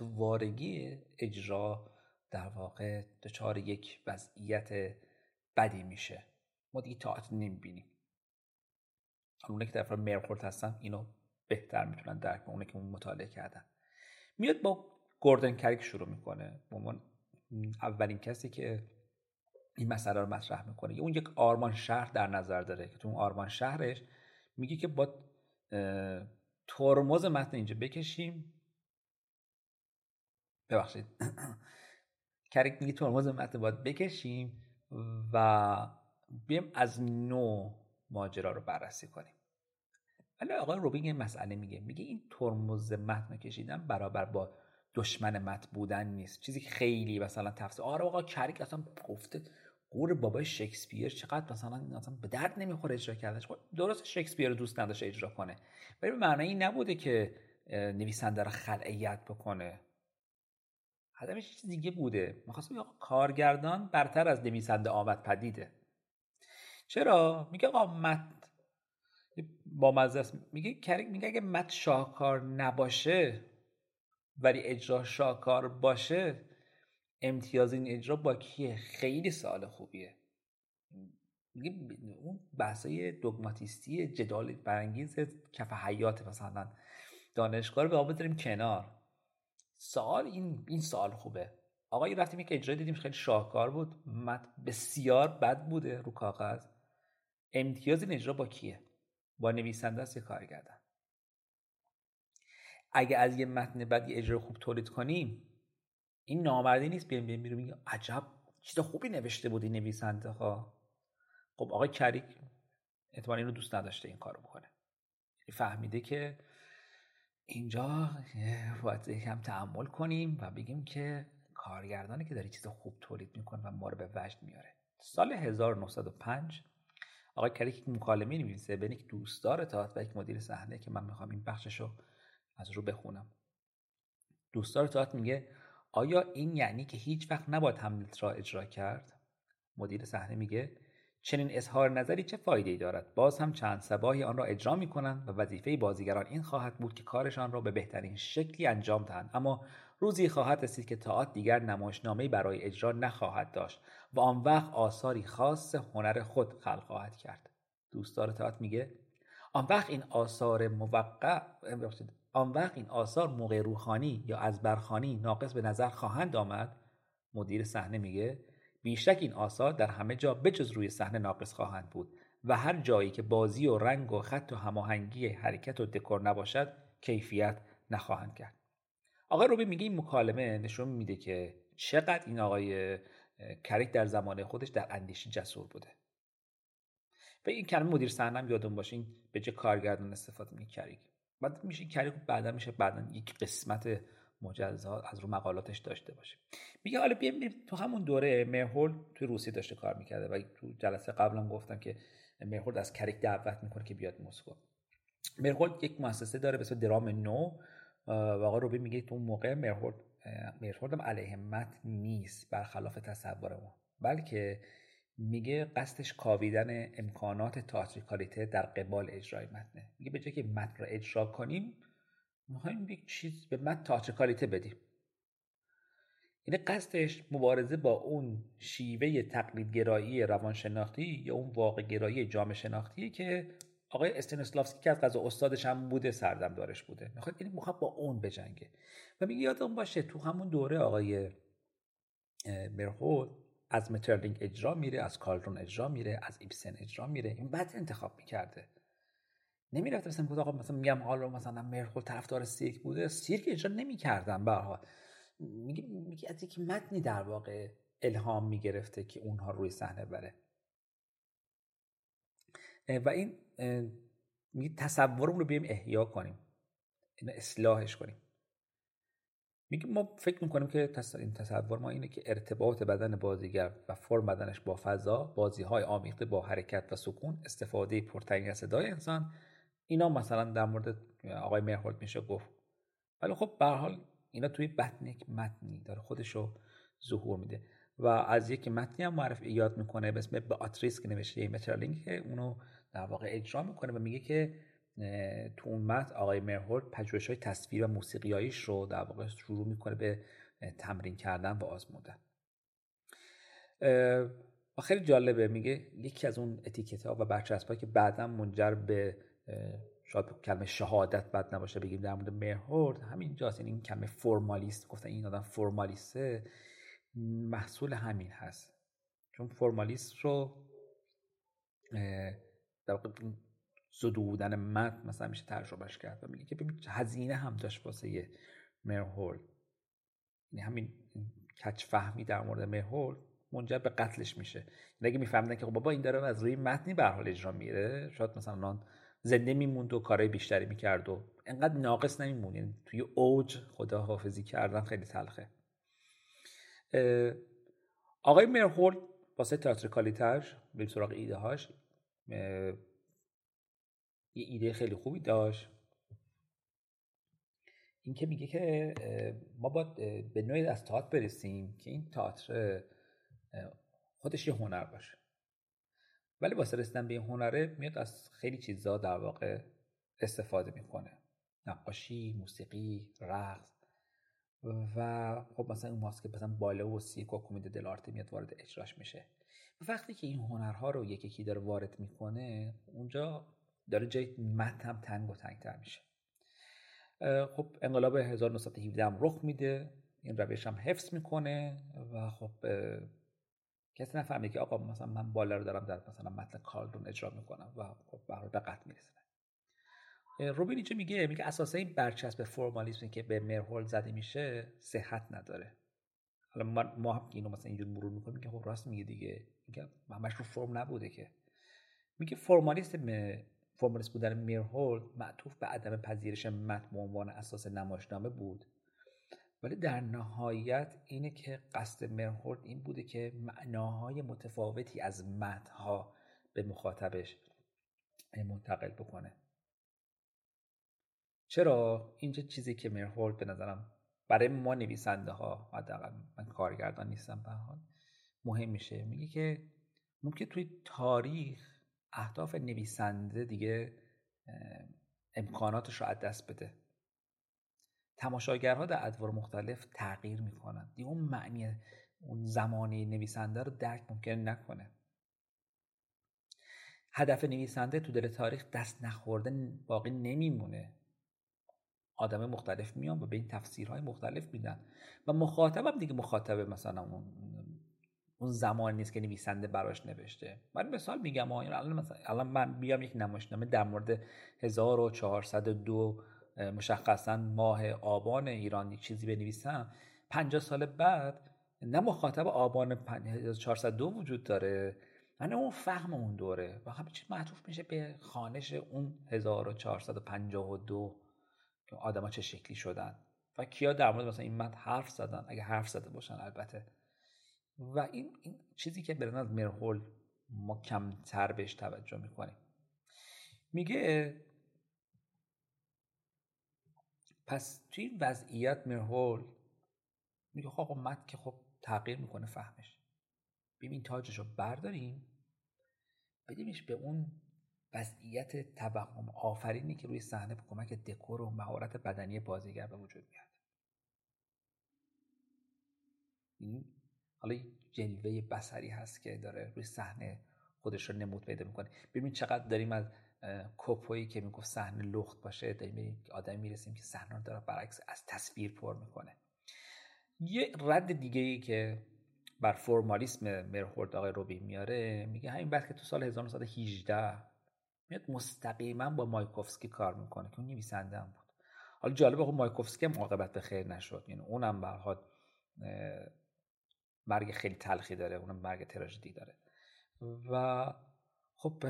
وارگی اجرا در واقع دچار یک وضعیت بدی میشه. ما دیگه تئاتر نمی‌بینیم. اونه که در مرخورد هستن اینو بهتر می‌تونن درک اونه که اون مطالعه کردن. میاد با گوردن کریک شروع می‌کنه. به اولین کسی که این مسئله رو مطرح می‌کنه. اون یک آرمان شهر در نظر داره که تو اون آرمان شهرش میگه که با ترمز متن اینجا بکشیم. ببخشید. [CLEARS THROAT] کریک میگه ترمز متن باید بکشیم و بیم از نو ماجرا رو بررسی کنیم. ولی آقای روبینگ مسئله میگه. میگه این ترمز متن کشیدن برابر با دشمن مت بودن نیست. چیزی که خیلی مثلا تفسیر آره آقا کریک اصلا گفته قور بابای شکسپیر چقدر مثلا مثلا به درد نمی‌خوره اجرا کردنش. خب درست شکسپیر رو دوست نداشته اجرا کنه. ولی به معنی نبوده که نویسنده رو خلعیت بکنه. هدفش چیز دیگه بوده. می‌خواستم آقا کارگردان برتر از نویسنده آمد پدیده. چرا؟ میگه آقا مت با مزه میگه کریک میگه اگه مت شاهکار نباشه ولی اجرا شاهکار باشه امتیاز این اجرا با کیه؟ خیلی سال خوبیه. اون بحثای دوگماتیستی جدال برانگیز کف حیات مثلا. دانشگاه رو به بذاریم کنار. سال این این سال خوبه. آقای رفتیم که اجرا دیدیم خیلی شاهکار بود. مت بسیار بد بوده رو کاغذ. امتیاز این اجرا با کیه؟ با نویسنده است یا کارگردان؟ اگه از یه متن بد یه اجرا خوب تولید کنیم این نامردی نیست. بیایم بیایم بیرون میگه عجب چیز خوبی نوشته بودی نویسنده ها. خب آقای کریک احتمال این رو دوست نداشته این کارو بکنه. یعنی فهمیده که اینجا باید هم تحمل کنیم و بگیم که کارگردانی که داره چیز خوب تولید می‌کنه و ما رو به وجد میاره. سال 1905 آقای کریک یک مکالمه نویسه بین یک دوستدار تئاتر و یک مدیر صحنه که من می‌خوام این بخشش رو از رو بخونم. دوستدار تئاتر میگه آیا این یعنی که هیچ وقت نباید هملت را اجرا کرد؟ مدیر صحنه میگه چنین اظهار نظری چه فایده ای دارد؟ باز هم چند سباهی آن را اجرا می کنند و وظیفه بازیگران این خواهد بود که کارشان را به بهترین شکلی انجام دهند. اما روزی خواهد رسید که تئاتر دیگر نمایشنامه برای اجرا نخواهد داشت و آن وقت آثاری خاص هنر خود خلق خواهد کرد. دوستدار تئاتر میگه آن وقت این آثار موقع آن وقت این آثار موقع روحانی یا از برخانی ناقص به نظر خواهند آمد؟ مدیر صحنه میگه بیشک این آثار در همه جا بجز روی صحنه ناقص خواهند بود و هر جایی که بازی و رنگ و خط و هماهنگی حرکت و دکور نباشد کیفیت نخواهند کرد. آقای روبی میگه این مکالمه نشون میده که چقدر این آقای کریک در زمان خودش در اندیشی جسور بوده. به این کلمه مدیر صحنه یادون باشین به جای کارگردان استفاده می کریک. بعد میشه کریک بعدا میشه بعدا یک قسمت مجزا از رو مقالاتش داشته باشه. میگه حالا بیایم تو همون دوره مرهول تو روسیه داشته کار می‌کرده و تو جلسه قبلا گفتم که مرهول از کریک دعوت می‌کنه که بیاد مسکو. مرهول یک مؤسسه داره به درام نو و آقا روبی میگه تو اون موقع مرهول مرهول هم علیه متن نیست برخلاف تصور ما. بلکه میگه قصدش کاویدن امکانات تئاتریکالیته در قبال اجرای متنه. میگه به جای که متن رو اجرا کنیم می‌خوایم یک چیز به متن تئاتریکالیته بدیم. یعنی قصدش مبارزه با اون شیوه تقلیدگرایی روانشناختی یا اون واقع گرایی جامعه شناختی که آقای استنسلافسکی که از غذا استادش هم بوده سردم دارش بوده. می‌خواد یعنی می‌خواد با اون بجنگه. و میگه یادم باشه تو همون دوره آقای مرهود از مترلینگ اجرا میره از کارلون اجرا میره از ایبسن اجرا میره. این بعد انتخاب می‌کرده. نمی‌رفت مثلا بود آقا مثلا میگم حالا مثلا مرخول طرفدار سیرک بوده. سیرک اجرا نمی‌کردن به میگه میگه از یک متنی در واقع الهام می‌گرفته که اونها روی صحنه بره. و این میگه تصورمون رو بیایم احیا کنیم. این اصلاحش کنیم. میگه ما فکر می‌کنیم که این تصور ما اینه که ارتباط بدن بازیگر و فرم بدنش با فضا بازی های آمیخته با حرکت و سکون استفاده پرتنگ صدای انسان. اینا مثلا در مورد آقای مرهولد میشه گفت. ولی خب به حال اینا توی بطن یک متنی داره خودشو ظهور میده. و از یک متنی هم معرف یاد می‌کنه به اسم باتریس که نوشته مترالینگ که اونو در واقع اجرا می‌کنه و میگه که تو اون متن آقای مرهولد پژوهش های تصویر و موسیقیاییش رو در واقع شروع می‌کنه به تمرین کردن و آزمودن. و خیلی جالبه میگه یکی از اون اتیکت ها و برچسب که بعدا منجر به شاید کلمه شهادت بد نباشه بگیم در مورد مهرهورد همین جاست یعنی این کلمه فرمالیست گفتن این آدم فرمالیسته محصول همین هست. چون فرمالیست رو در زدودن مد مثلا میشه ترجمهش کرد و میگه که ببین هزینه هم داشت واسه مرهولد یعنی همین کچ فهمی در مورد مرهولد منجر به قتلش میشه. یعنی اگه میفهمیدن که خب بابا این داره از روی متنی به حال اجرا میره شاید مثلا زنده میموند و کارهای بیشتری می‌کرد و انقدر ناقص نمیموند. یعنی توی اوج خدا حافظی کردن خیلی تلخه. آقای مرهولد واسه تئاتریکالیتش بریم سراغ ایده هاش یه ایده خیلی خوبی داشت. این که میگه که ما باید به نوعی از تئاتر برسیم که این تئاتر خودش یه هنر باشه. ولی واسه رسیدن به این هنره میاد از خیلی چیزا در واقع استفاده می‌کنه. نقاشی موسیقی رقص. و خب مثلا اون ماسک مثلا باله و سیک و کمد دلارته میاد وارد اجراش میشه. وقتی که این هنرها رو یکی یکی داره وارد می‌کنه اونجا داره جای متن هم تنگ و تنگتر میشه. خب انقلاب 1917 هم رخ میده. این روش هم حفظ می‌کنه و خب کسی نفهمه که آقا مثلا من بالا رو دارم در مثلا متن کارلون اجرا می‌کنم و خب به قطع می‌رسه. روبین اینجا میگه میگه اساسا این برچسب فرمالیسم که به مرهول زده میشه صحت نداره. حالا ما هم اینو مثلا اینجور مرور می‌کنیم که خب راست میگه دیگه. میگه همش رو فرم نبوده که. میگه فرمالیسم فرمالیست بودن میرهولد معطوف به عدم پذیرش متن به عنوان اساس نمایشنامه بود. ولی در نهایت اینه که قصد مرهولد این بوده که معناهای متفاوتی از متنها به مخاطبش منتقل بکنه. چرا؟ اینجا چیزی که مرهولد به نظرم برای ما نویسنده ها حداقل من کارگردان نیستم به حال مهم میشه. میگه که ممکن توی تاریخ اهداف نویسنده دیگه امکاناتش رو از دست بده. تماشاگرها در ادوار مختلف تغییر می‌کنن. دیگه اون معنی اون زمانی نویسنده رو درک ممکن نکنه. هدف نویسنده تو دل تاریخ دست نخورده باقی نمیمونه. آدم مختلف میان و به این تفسیرهای مختلف میدن. و مخاطبم دیگه مخاطب مثلا اون اون زمان نیست که نویسنده براش نوشته. من مثال میگم الان مثلا الان من بیام یک نمایشنامه در مورد 1402 مشخصا ماه آبان ایران یک چیزی بنویسم. 50 سال بعد نه مخاطب آبان 1402 وجود داره من اون فهم اون دوره. و همه چی معطوف میشه به خانش اون 1452 که آدما چه شکلی شدن. و کیا در مورد مثلا این متن حرف زدن؟ اگه حرف زده باشن البته. و این, این چیزی که به از مرهول ما کمتر بهش توجه می‌کنیم. میگه پس توی این وضعیت مرهول میگه خب مت که خب تغییر می‌کنه فهمش. ببین تاجش رو برداریم بدیمش به اون وضعیت توهم آفرینی که روی صحنه به کمک دکور و مهارت بدنی بازیگر به وجود میاد. حالا جلوه بسری هست که داره روی صحنه خودش رو نمود پیدا می‌کنه. ببین چقدر داریم از کوپویی که می‌گفت صحنه لخت باشه داریم آدمی می‌رسیم که صحنه رو داره برعکس از تصویر پر می‌کنه. یه رد دیگه ای که بر فرمالیسم مرهورد آقای روبی میاره میگه همین بعد که تو سال 1918 میاد مستقیما با مایکوفسکی کار می‌کنه که اون نویسنده بود. حالا جالبه خب مایکوفسکی هم عاقبت به خیر نشد. یعنی اونم به مرگ خیلی تلخی داره اونم مرگ تراژدی داره. و خب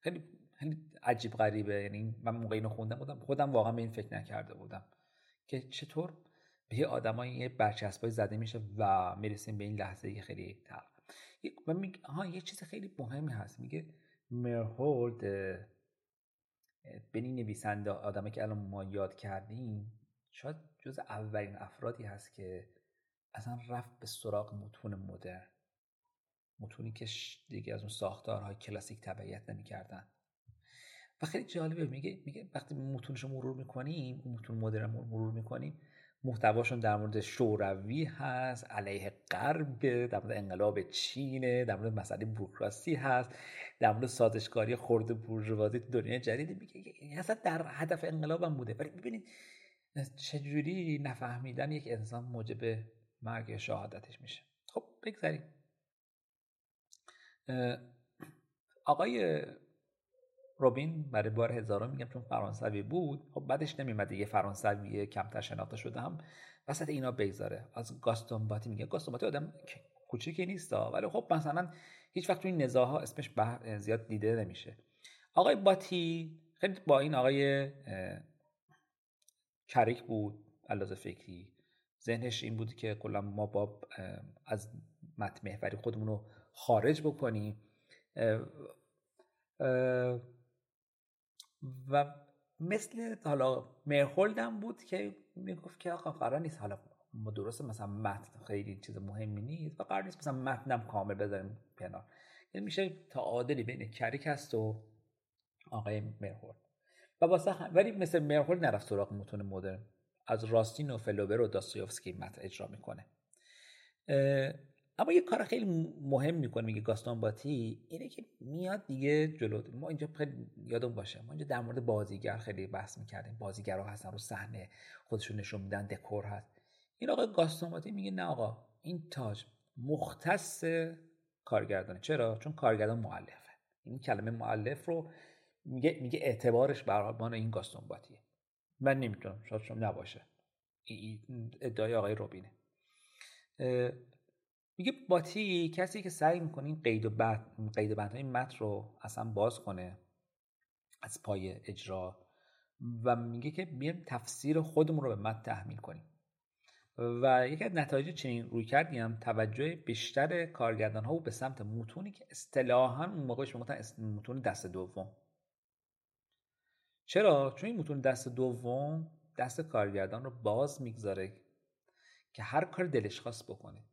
خیلی خیلی عجیب غریبه. یعنی من موقع اینو خوندم بودم خودم واقعا به این فکر نکرده بودم که چطور به یه آدمایی یه برچسبای زده میشه و می‌رسیم به این لحظه خیلی تلخ و میگه ها یه چیز خیلی مهمی هست. میگه مرهولد بنی نویسنده آدمه که الان ما یاد کردیم شاید جز اولین افرادی هست که اصلا رفت به سراغ متون مدرن. متونی که دیگه از اون ساختارهای کلاسیک تبعیت نمی‌کردن. و خیلی جالبه میگه میگه وقتی متونش رو مرور می‌کنیم اون متون مدرن مرور می‌کنیم محتواشون در مورد شوروی هست علیه غرب در مورد انقلاب چینه در مورد مسئله بوروکراسی هست در مورد سازشکاری خورده بورژوازی تو دنیای جدید. میگه اصلا در هدف انقلابم بوده. ولی ببینید چجوری نفهمیدن یک انسان موجب مرگ شهادتش میشه؟ خب بگذاریم. آقای روبین برای بار هزارم میگم چون فرانسوی بود خب بعدش نمیمد یه فرانسوی کمتر شناخته شده هم. وسط اینا بگذاره. از گاستون باتی میگه گاستون باتی آدم کوچیکی نیست ولی خب مثلا هیچ وقت این نزاها اسمش زیاد دیده نمیشه. آقای باتی خیلی با این آقای کریک بود علاوه فکری. ذهنش این بود که کلا ما با از متن محوری خودمون رو خارج بکنیم. و مثل حالا مرهولدم بود که می‌گفت که آقا قرار نیست حالا ما درسته مثلا متن خیلی چیز مهمی نیست و قرار نیست مثلا متنم کامل بذاریم کنار. یعنی میشه تعادلی بین کریک هست و آقای مرهولد و واسه ولی مثل مرهولد نرفت سراغ متون مدرن. از راستین و فلوبر و داستویفسکی متن اجرا می‌کنه. اما یه کار خیلی مهم می‌کنه میگه گاستان باتی اینه که میاد دیگه جلو. ما اینجا خیلی یادم باشه. ما اینجا در مورد بازیگر خیلی بحث می‌کردیم. بازیگرها هستن رو صحنه خودشون نشون میدن دکور هست. این آقا گاستان باتی میگه نه آقا این تاج مختص کارگردانه. چرا؟ چون کارگردان معلفه این کلمه معلف رو میگه میگه اعتبارش بر این گاستون باتیه. من نمی‌تونم شاید نباشه. ادعای آقای روبینه میگه باتی کسی که سعی می‌کنه این قید و بند قید و بندهای متن رو اصلا باز کنه از پای اجرا و میگه که بیایم تفسیر خودمون رو به متن تحمیل کنیم. و یکی از نتایج چنین روی کردیم توجه بیشتر کارگردان ها به سمت متونی که اصطلاحا اون موقعش می‌گفتن متون دست دوم. چرا؟ چون این متون دست دوم دست کارگردان رو باز می‌گذاره که هر کار دلش خواست بکنه.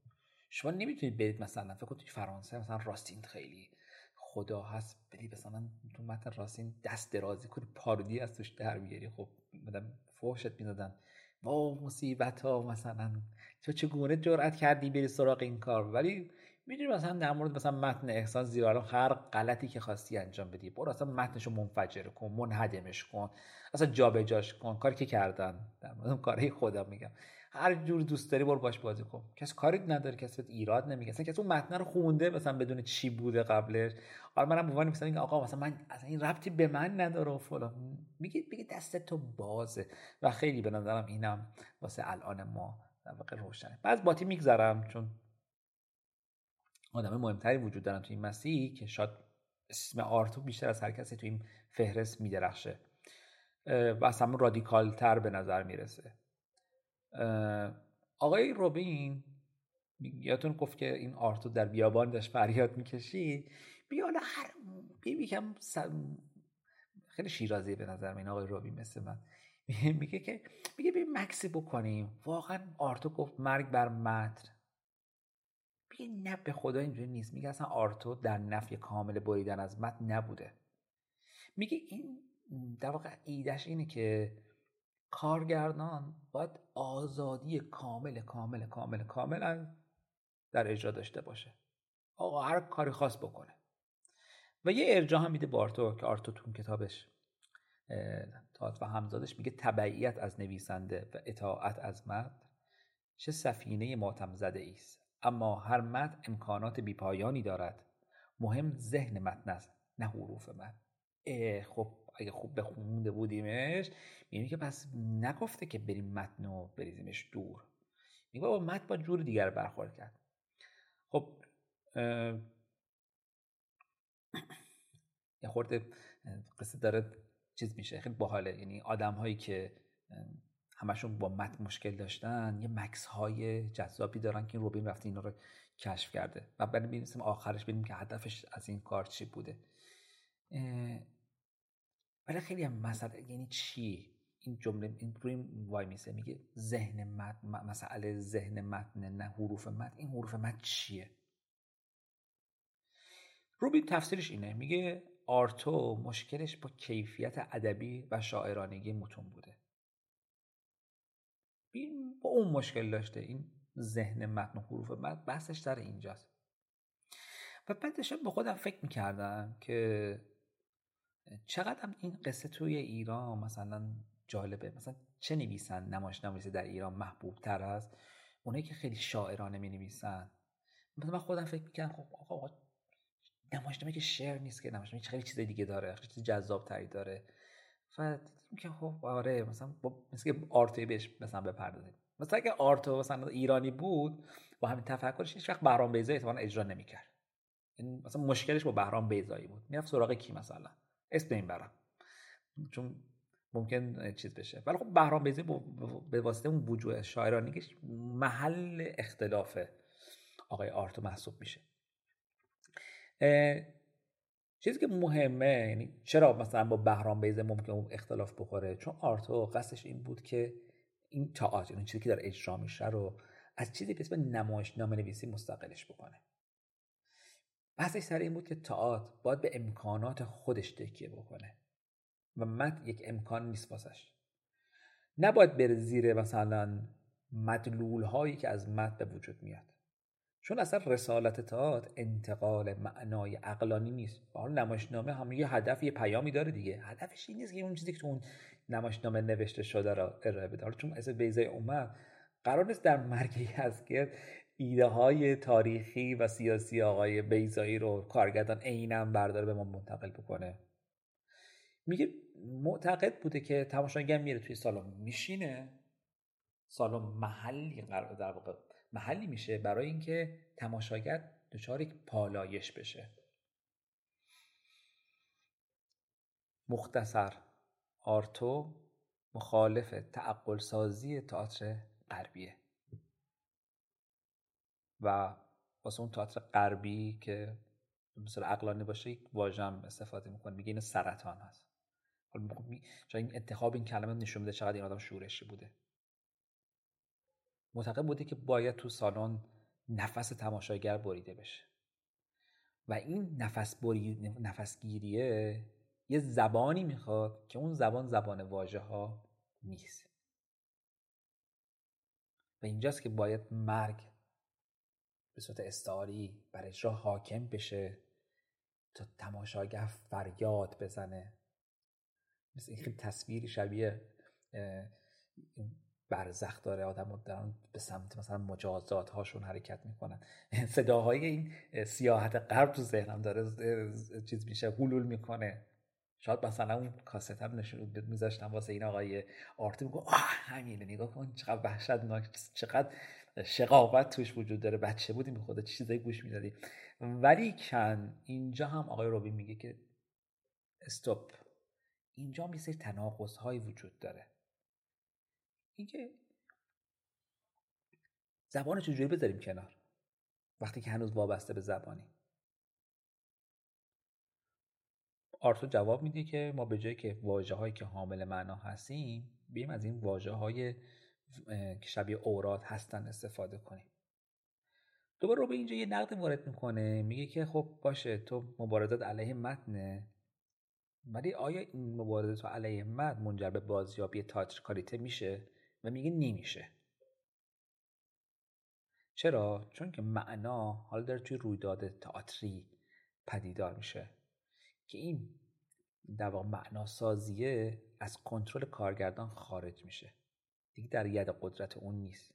شما نمی‌تونید برید مثلا فکر کنید فرانسه مثلا راستین خیلی خدا هست بری مثلا تو متن راستین دست درازی کنی پارودی از توش در بیاری خب مدام فوشت می‌دادن. وا مصیبت ها مثلا. تو چگونه جرأت کردی بری سراغ این کار؟ ولی می‌دونی مثلا در مورد مثلا متن احسان زیرا هر غلطی که خواستی انجام بدی برو اصلا متنشو منفجر کن منهدمش کن اصلا جابجاش کن کاری که کردن در مورد کاری خدا میگم. هر جور دوست داری برو باش بازی کن. کس کاری نداره کسی بهت ایراد نمیگه. اصلا کسی اون متن رو خونده مثلا بدون چی بوده قبلش. حالا منم عنوان مثلا آقا مثلا من اصلا این ربطی به من نداره و فلان. میگه میگه دست تو بازه. و خیلی به نظرم اینم واسه الان ما در واقع روشنه. بعض باتی میگذرم چون آدم مهمتری وجود دارن تو این مسیح که شاید اسم آرتو بیشتر از هر کسی تو این فهرست میدرخشه. و اصلا رادیکال تر به نظر می‌رسه. آقای روبین یادتون گفت که این آرتو در بیابان داشت فریاد می‌کشید. بیا هر یکم خیلی شیرازی به نظر این آقای روبین مثل من. میگه که میگه بیا مکسی بکنیم. واقعا آرتو گفت مرگ بر متر نه به خدا اینجوری نیست. میگه اصلا آرتو در نفی کامل بریدن از متن نبوده. میگه این در واقع ایدش اینه که کارگردان باید آزادی کامل کامل کامل کاملا در اجرا داشته باشه. آقا هر کاری خاص بکنه. و یه ارجاع هم میده بارتو که آرتو تون کتابش تات و همزادش میگه تبعیت از نویسنده و اطاعت از متن چه سفینه ماتم زده است. اما هر متن امکانات بیپایانی دارد. مهم ذهن متن است نه حروف متن. خب اگه خوب بخونده بودیمش می‌بینی که پس نگفته که بریم متن و بریزیمش دور. میگه با متن با جور دیگر برخورد کرد. خب یه خورده قصه داره چیز میشه خیلی باحاله. یعنی آدم هایی که همشون با متن مشکل داشتن. یه مکس های جذابی دارن که روبین رفته اینا رو کشف کرده. و بریم ببینیم آخرش ببینیم که هدفش از این کار چی بوده. ولی خیلی هم مسئله یعنی چی؟ این جمله این روی وای میسه میگه ذهن متن مسئله ذهن متن نه حروف متن. این حروف متن چیه؟ روبین تفسیرش اینه. میگه آرتو مشکلش با کیفیت ادبی و شاعرانگی متون بوده. با اون مشکل داشته این ذهن متن و حروف متن بحثش در اینجاست. و بعدش به خودم فکر می‌کردم که چقدر این قصه توی ایران مثلا جالبه مثلا چه نویسن نمایش نویسی در ایران محبوب تر است اونایی که خیلی شاعرانه می نویسن مثلا من خودم فکر می‌کنم خب آقا نمایشنامه که شعر نیست که نمایشنامه خیلی چیز دیگه داره خیلی چیز جذاب تری داره. و که خب آره مثلا با مثل که آرتوی بهش مثلا بپردازیم مثلا اگه آرتو مثلا ایرانی بود با همین تفکرش هیچ وقت بهرام بیزایی احتمالاً اجرا نمی‌کرد. این مثلا مشکلش با بهرام بیزایی بود. می‌رفت سراغ کی مثلا؟ اسم این برم. چون ممکن چیز بشه. ولی خب بهرام بیزی به واسطه اون وجوه شاعرانیش محل اختلاف آقای آرتو محسوب میشه. چیزی که مهمه یعنی چرا مثلا با بهرام بیزه ممکن اختلاف بخوره؟ چون آرتو قصدش این بود که این تئاتر این چیزی که در اجرا میشه رو از چیزی به اسم نمایش نام نویسی مستقلش بکنه. بحثش سر این بود که تئاتر باید به امکانات خودش تکیه بکنه و مد یک امکان نیست واسش. نباید بره زیر مثلا مدلول هایی که از مد به وجود میاد. چون اصلا رسالت تئاتر انتقال معنای عقلانی نیست. به حال نمایشنامه هم یه هدف یه پیامی داره دیگه. هدفش این نیست که اون چیزی که تو اون نمایشنامه نوشته شده را ارائه بده. چون اصلا بیزه اومد قرار نیست در مرگی هست که ایده های تاریخی و سیاسی آقای بیزایی رو کارگردان عینا برداره به ما منتقل بکنه. میگه معتقد بوده که تماشاگر میره توی سالن میشینه. سالن محلی قرار در واقع محلی میشه برای اینکه تماشاگر دچار یک پالایش بشه. مختصر آرتو مخالف تعقل سازی تئاتر غربیه. و واسه اون تئاتر غربی که مثل عقلانی باشه یک واژم استفاده می‌کنه. میگه این سرطان هست. شاید این انتخاب این کلمه نشون میده چقدر این آدم شورشی بوده. معتقد بوده که باید تو سالن نفس تماشاگر بریده بشه. و این نفس, بری... نفس گیریه یه زبانی می‌خواد که اون زبان زبان واژه ها نیست. و اینجاست که باید مرگ به صورت استعاری بر اجرا حاکم بشه تا تماشاگر فریاد بزنه. مثل این تصویری شبیه برزخ داره آدم دارن به سمت مثلا مجازات هاشون حرکت می‌کنن. [LAUGHS] صداهای این سیاحت غرب تو ذهنم داره چیز میشه حلول می‌کنه. شاید مثلا اون کاست هم نشون میذاشتم واسه این آقای آرتی میگو آه همینه. نگاه کن چقدر وحشتناک چقدر شقاوت توش وجود داره. بچه بودیم خود چیزایی گوش می‌دادیم ولی کن اینجا هم آقای روبی میگه که استوب اینجا یه سری تناقض وجود داره. اینکه زبان چجوری بذاریم کنار؟ وقتی که هنوز وابسته به زبانی. آرتو جواب میده که ما به جایی که واجه هایی که حامل معنا هستیم بیم از این واجه های که شبیه اوراد هستن استفاده کنیم. دوباره رو به اینجا یه نقد وارد می‌کنه میگه که خب باشه تو مبارزات علیه متنه. ولی آیا این مبارزه تو علیه متن منجر به بازیابی تئاتر کالیته میشه؟ و میگه نمیشه. چرا؟ چون که معنا حالا داره توی رویداد تئاتری پدیدار میشه که این در واقع معنا سازیه از کنترل کارگردان خارج میشه. دیگه در ید قدرت اون نیست.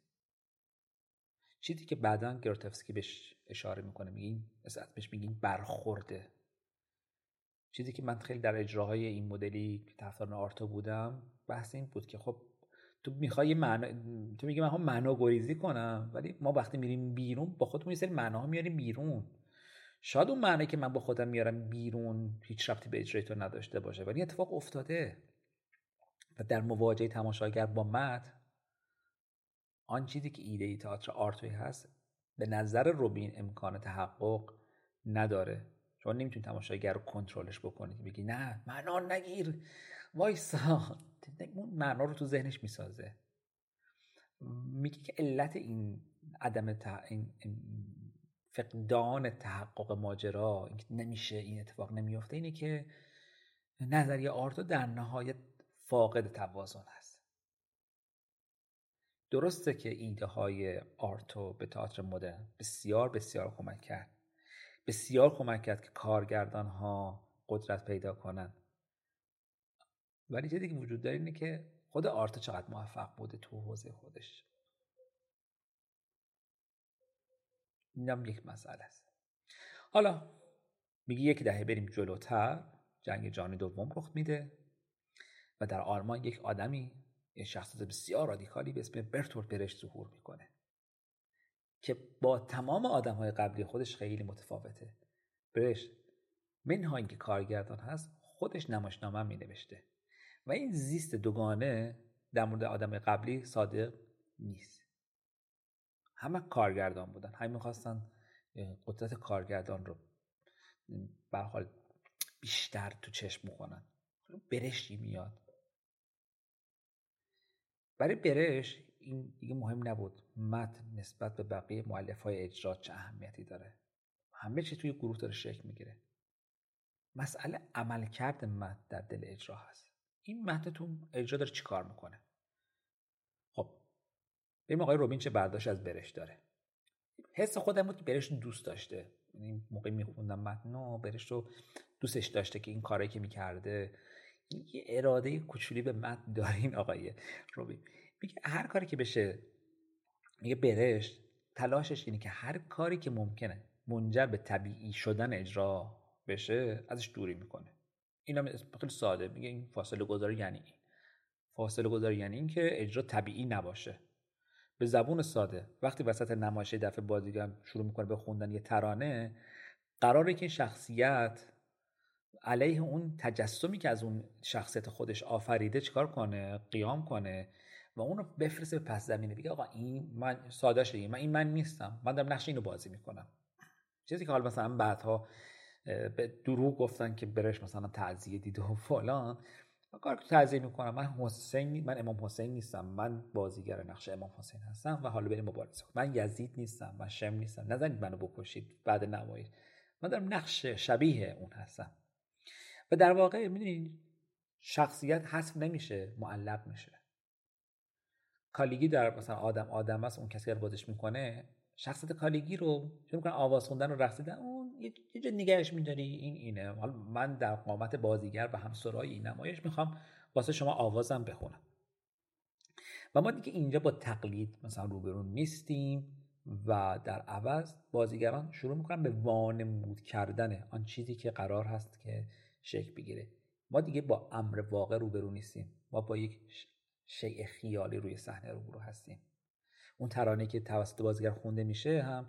چیزی که بعدا گروتفسکی بهش اشاره می‌کنه میگیم بهش میگیم برخورده. چیزی که من خیلی در اجراهای این مدلی که طرفدار آرتو بودم بحث این بود که خب تو می‌خوای معنا تو میگی من معنا گریزی کنم ولی ما وقتی میریم بیرون با خودمون یه سری معناها میاریم بیرون. شاید اون معنی که من با خودم میارم بیرون هیچ ربطی به اجرای تو نداشته باشه ولی اتفاق افتاده. و در مواجهه تماشاگر با متن آن چیزی که ایده ای تئاتر آرتوی هست به نظر روبین امکان تحقق نداره. شما نمی‌تونید تماشاگر رو کنترلش بکنید بگی نه معنا نگیر وایسا. اون معنا رو تو ذهنش می‌سازه. میگه که علت این عدم این فقدان تحقق ماجرا اینکه نمیشه این اتفاق نمیفته اینه که نظریه آرتو در نهایت فاقد توازن است درسته که ایده های آرتو به تئاتر مدرن بسیار بسیار کمک کرد. بسیار کمک کرد که کارگردان ها قدرت پیدا کنند. ولی چیزی که وجود داره اینه که خود آرتو چقدر موفق بوده تو حوزه خودش. اینم یک مسئله است. حالا میگی یک دهه بریم جلوتر جنگ جهانی دوم رخ میده و در آلمان یک آدمی یه شخصیت بسیار رادیکالی به اسم برتولد برشت ظهور می‌کنه که با تمام آدم های قبلی خودش خیلی متفاوته. برشت منها اینکه کارگردان هست خودش نمایشنامه می نوشته و این زیست دوگانه در مورد آدم قبلی صادق نیست. همه کارگردان بودن. همه می‌خواستن قدرت کارگردان رو حال بیشتر تو چشم بکنن برشتی میاد. برای برش این دیگه مهم نبود. متن نسبت به بقیه معلف های اجرا چه اهمیتی داره. همه چی توی گروه داره شکل می‌گیره. مسئله عملکرد متن در دل اجرا هست. این متن تو اجرا داره چی کار می‌کنه؟ خب ببینیم آقای روبین چه برداشت از برش داره. حس خودم بود که برش دوست داشته. این موقع میخوندم متن برش رو دوستش داشته که این کاری که می‌کرده. یه اراده کوچولی به متن داره این آقای روبین. میگه هر کاری که بشه میگه برش تلاشش اینه که هر کاری که ممکنه منجر به طبیعی شدن اجرا بشه ازش دوری می‌کنه. این هم خیلی ساده میگه این فاصله گذاری یعنی این. فاصله گذاری یعنی این که اجرا طبیعی نباشه. به زبون ساده وقتی وسط نمایش دفعه بازیگر شروع می‌کنه به خوندن یه ترانه قراره که این شخصیت علیه اون تجسمی که از اون شخصیت خودش آفریده چیکار کنه؟ قیام کنه و اونو بفرسته به پس زمینه. بگه آقا این من ساده شده من این من نیستم. من دارم نقش اینو بازی می‌کنم. چیزی که حالا مثلا بعدها به دروغ گفتن که برش مثلا تعذیه دیده و فلان. کار تعذیه می‌کنم. من حسین من امام حسین نیستم. من بازیگر نقش امام حسین هستم و حالا بریم مبارزه من یزید نیستم من شم نیستم. نزنید منو بکشید بعد نمایش من دارم نقش شبیه اون هستم. و در واقع می‌دونید شخصیت حذف نمیشه معلق میشه. کالیگی در مثلا آدم آدم است اون کسی که بازش می‌کنه شخصیت کالیگی رو شروع می‌کنه آواز خوندن و رقصیدن اون یه جا نگهش میداری. این اینه. حالا من در قامت بازیگر و همسرای این نمایش می‌خوام واسه شما آوازم بخونم. و ما دیگه اینجا با تقلید مثلا روبرون نیستیم و در عوض بازیگران شروع می‌کنن به وانمود کردن آن چیزی که قرار هست که شکل بگیره. ما دیگه با امر واقع روبرو نیستیم. ما با یک شیء خیالی روی صحنه روبرو هستیم. اون ترانه که توسط بازیگر خونده میشه هم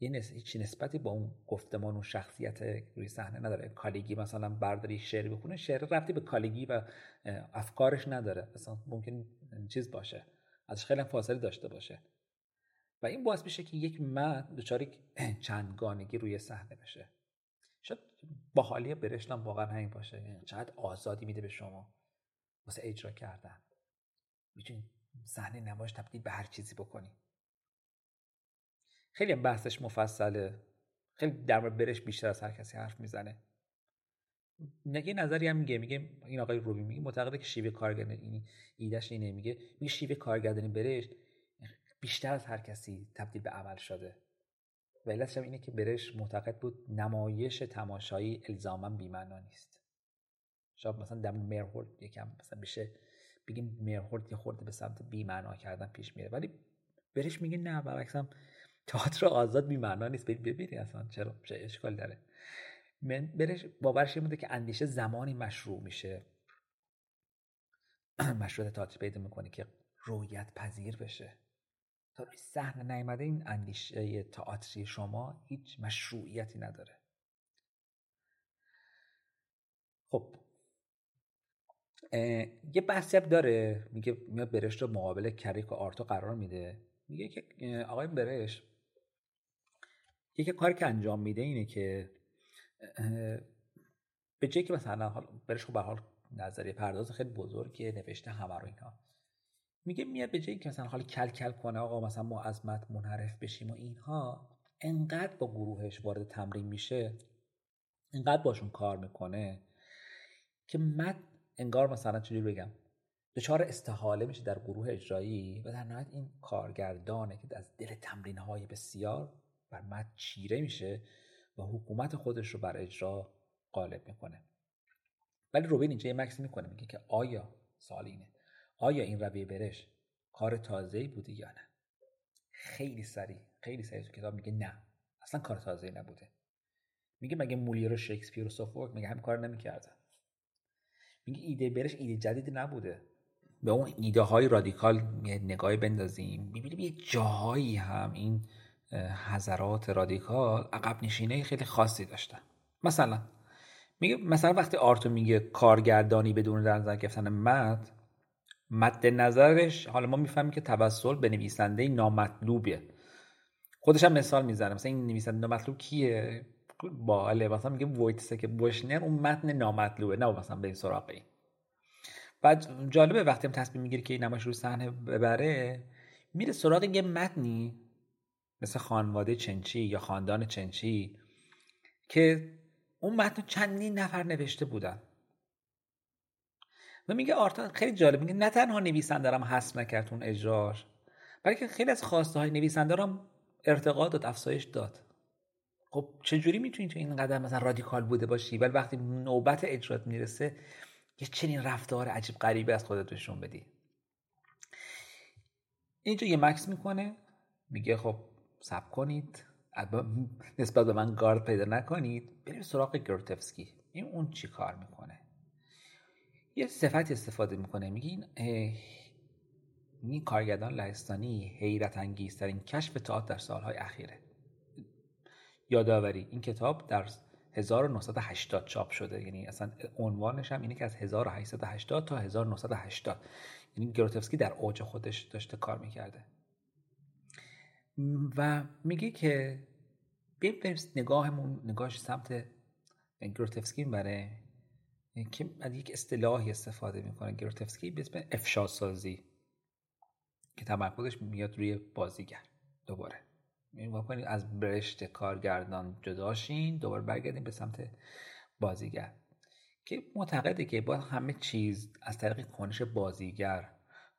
یه نس... هیچ نسبتی با اون گفتمان و شخصیت روی صحنه نداره. کالیگی مثلا برداری شعر بخونه شعر رفتی به کالیگی و افکارش نداره. مثلا ممکن چیز باشه. ازش خیلی فاصله داشته باشه. و این باعث میشه که یک متن دچار [CLEARS THROAT] چندگانگی روی صحنه بشه. شاید باحالی برشلم واقعا همین باشه. چقدر آزادی میده به شما. واسه اجرا کردن. می‌تونید صحنه نمایش تبدیل به هر چیزی بکنی. خیلی هم بحثش مفصله. خیلی در مورد برش بیشتر از هر کسی حرف می‌زنه. نگه نظری هم میگه میگه این آقای روبی میگه معتقده که شیوه کارگردانی این ایدهش اینه. میگه میگه شیوه کارگردانی برش بیشتر از هر کسی تبدیل به عمل شده. و علتش اینه که برش معتقد بود نمایش تماشایی الزاما بی‌معنا نیست. شاید مثلا در مرهورد یکم مثلا بشه بگیم مرهورد یه خورده به سمت بی‌معنا کردن پیش میره. ولی برش میگه نه برعکس هم تئاتر آزاد بی معنا نیست. برید ببینید اصلا چرا چه اشکال داره. من برش باورش بوده که اندیشه زمانی مشروع میشه. [CLEARS THROAT] مشروعیت تئاتر پیدا می‌کنه که رویت پذیر بشه. تا روی صحنه نیامده این اندیشه تئاتری شما هیچ مشروعیتی نداره. خب یه بحثی داره میگه میاد برش رو مقابل کریک و آرتو قرار میده. میگه که آقای برش یکی کاری که انجام میده اینه که به جایی که مثلا حال برش خب به حال نظریه پرداز خیلی بزرگه نوشته همه رو اینا. میگه میاد به جایی که مثلا حال کل کل کنه آقا مثلا ما از مت منحرف بشیم و اینها انقدر با گروهش وارد تمرین میشه انقدر باشون کار می‌کنه که مد انگار مثلا چجوری بگم دچار استحاله میشه در گروه اجرایی و در نهایت این کارگردانه که از دل تمرین های بسیار بر مد چیره میشه و حکومت خودش رو بر اجرا غالب می‌کنه. ولی روبین اینجا یه مکس می‌کنه میگه که آیا سوال اینه آیا این رویه برش کار تازه بوده یا نه؟ خیلی سریع خیلی سریع تو کتاب میگه نه اصلا کار تازه نبوده. میگه مگه مولیر و شکسپیر و سوفورک میگه هم کار نمی‌کردن؟ میگه ایده برش ایده جدید نبوده. به اون ایده های رادیکال نگاهی بندازیم. ببینیم یه جاهایی هم این حضرات رادیکال عقب نشینه خیلی خاصی داشتن. مثلا میگه مثلا وقتی آرتو میگه کارگردانی بدون در نظر گرفتن مد مد نظرش حالا ما می‌فهمیم که توسل به نویسنده نامطلوبه خودش هم مثال می‌زنه. مثلا این نویسنده نامطلوب کیه؟ باله مثلا میگه وایتسه که بوشنر اون متن نامطلوبه نه مثلا به این. سراغی بعد جالبه وقتی هم تصمیم می‌گیره که این نمایش رو صحنه ببره میره سراغ یه متنی مثل خانواده چنچی یا خاندان چنچی که اون متن چندین نفر نوشته بودن. و میگه آرتا خیلی جالب میگه نه تنها نویسنده هم حس نکرد اون اجراش بلکه خیلی از خواسته های نویسنده هم ارتقا داد افزایش داد. خب چجوری می‌تونی تو این قدم مثلا رادیکال بوده باشی؟ ولی وقتی نوبت اجرات می‌رسه یه چنین رفتار عجیب غریبی از خودت نشون بدی. اینجا یه مکس می‌کنه میگه خب سب کنید. نسبت به من گارد پیدا نکنید. بریم سراغ گروتفسکی این اون چی کار می‌کنه. یه صفت استفاده می‌کنه. میگه این این کارگردان لهستانی حیرت انگیزترین کشف تئاتر در سالهای اخیره. یادآوری. این کتاب در 1980 چاپ شده. یعنی اصلا عنوانش هم اینه که از 1880 تا 1980 یعنی گروتفسکی در اوج خودش داشته کار می‌کرده. و میگه که بیایم نگاهمون نگاهش سمت گروتفسکی برای که از یک اصطلاحی استفاده می‌کنه. گروتفسکی به اسم افشا سازی که تمرکزش میاد روی بازیگر دوباره. این از برشت کارگردان جداشین دوباره برگردیم به سمت بازیگر. که معتقده که با همه چیز از طریق کنش بازیگر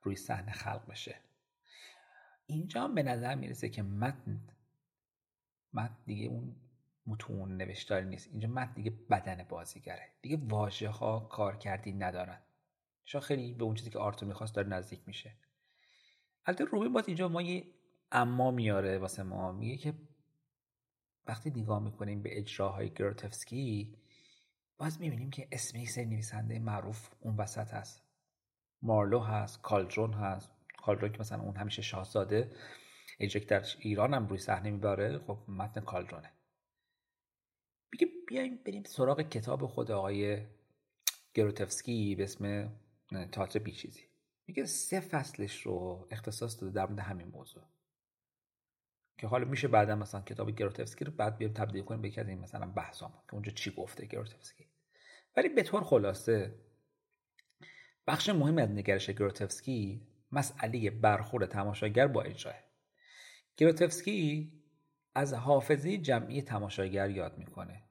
روی صحنه خلق بشه. اینجا به نظر می‌رسه که متن متن دیگه اون متون نوشتاری نیست. اینجا متن دیگه بدن بازیگره. دیگه واژه ها کار کردی ندارن. شاید خیلی به اون چیزی که آرتو می‌خواست داره نزدیک میشه. البته روبین باز اینجا ما یه اما میاره واسه ما. میگه که وقتی نگاه می‌کنیم به اجراهای گروتفسکی باز می‌بینیم که اسم یک نویسنده معروف اون وسط هست. مارلو هست کالجون هست. کالجون که مثلا اون همیشه شاهزاده. اجرا در ایران هم روی صحنه میباره. خب متن کالجونه میگه بیایم بریم سراغ کتاب خود آقای گروتفسکی به اسم تاتر بیچیزی. میگه سه فصلش رو اختصاص داده در مورد همین موضوع. که حالا میشه بعدا مثلا کتاب گروتفسکی رو بعد بیایم تبدیل کنیم به یکی از این مثلا که اونجا چی گفته گروتفسکی. ولی به طور خلاصه بخش مهمی از نگرش گروتفسکی مسئله برخورد تماشاگر با اجراه. گروتفسکی از حافظه جمعی تماشاگر یاد می‌کنه.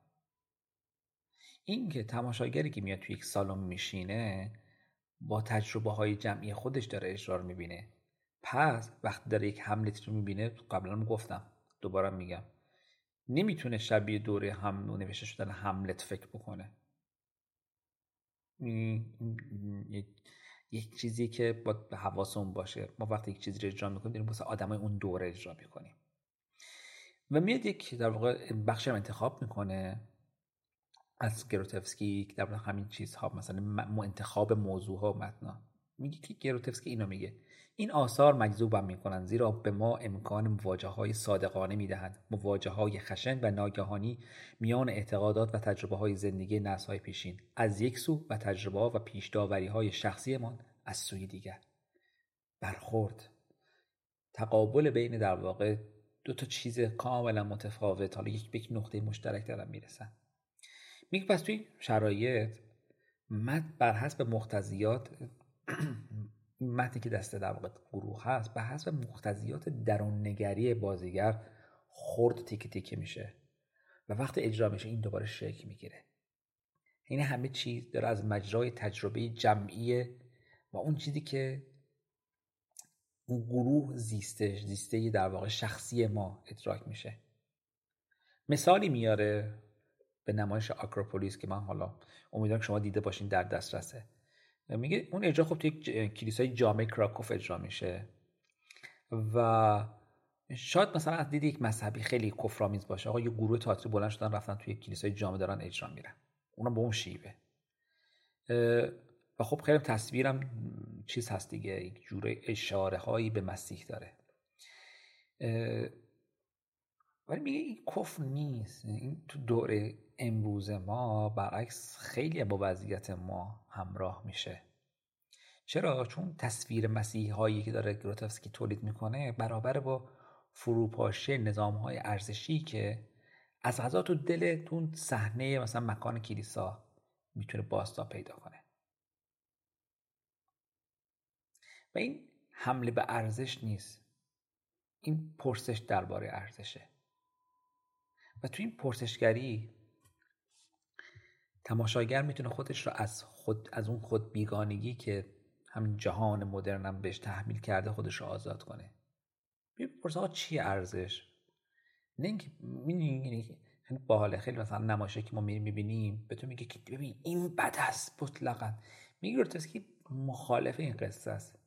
این که تماشاگری که میاد توی یک سالن میشینه با تجربه های جمعی خودش داره اجرا می‌بینه. پس وقتی داره یک حملت رو می‌بینه قبلا گفتم. دوباره میگم. نمی‌تونه شبیه دوره هم نوشته شدن حملت فکر بکنه. یک چیزی که با حواسمون باشه. ما وقتی یک چیزی رو اجرا می‌کنیم داریم واسه آدمای اون دوره اجرا می‌کنیم. و میاد یک در واقع بخش رو انتخاب می‌کنه. از گروتفسکی در واقع همین چیزها مثلا انتخاب موضوع ها متنا میگه که گروتفسکی اینو میگه. این آثار مجذوبم می‌کنند زیرا به ما امکان مواجه های صادقانه می‌دهند. مواجه های خشن و ناگهانی میان اعتقادات و تجربه های زندگی نسل های پیشین. از یک سو و تجربه و پیش های های شخصیمان از سوی دیگر. برخورد. تقابل بین در واقع دو تا چیز کاملا متفاوت. حالا یک یک نقطه مشترک دارن می‌رسن میگه پس توی شرایط مد بر حسب [CLEARS THROAT] مختزیات متنی که دسته در واقع گروه هست بر حسب درون نگری بازیگر خرد تیکه تیکه میشه و وقت اجرا میشه این دوباره شکل می‌گیره. این همه چیز داره از مجرای تجربه جمعیه و اون چیزی که اون گروه زیستش زیسته در واقع شخصی ما ادراک میشه. مثالی میاره به نمایش آکروپولیس که من حالا امیدوارم شما دیده باشین در دسترسه. میگه اون اجرا خب توی کلیسای جامعه کراکوف اجرا میشه. و شاید مثلا از دید یک مذهبی خیلی کفرآمیز باشه. آقا یه گروه تئاتری بلند شدن رفتن توی کلیسای جامعه دارن اجرا میرن. اونم به اون شیوه. و خب خیلی تصویرم چیز هست دیگه. یک جوره اشاره هایی به مسیح داره. ولی میگه این کفر نیست. این تو دوره امروز ما برعکس خیلی با وضعیت ما همراه میشه. چرا؟ چون تصویر مسیح هایی که داره گروتفسکی تولید می‌کنه برابر با فروپاشی نظام های ارزشی که از غذا تو دل تو صحنه مثلا مکان کلیسا می‌تونه باستا پیدا کنه. و این حمله به ارزش نیست. این پرسش درباره ارزشه. و تو این پرسشگری تماشاگر می‌تونه خودش رو از خود از اون خود بیگانگی که همین جهان مدرنم بهش تحمیل کرده خودش رو آزاد کنه. بپرس آقا چی ارزش؟ نه اینکه خیلی باحاله. خیلی مثلا نمایشه که ما میریم می‌بینیم به تو میگه که ببین این بد است مطلقا. میگه که مخالف این قصه است.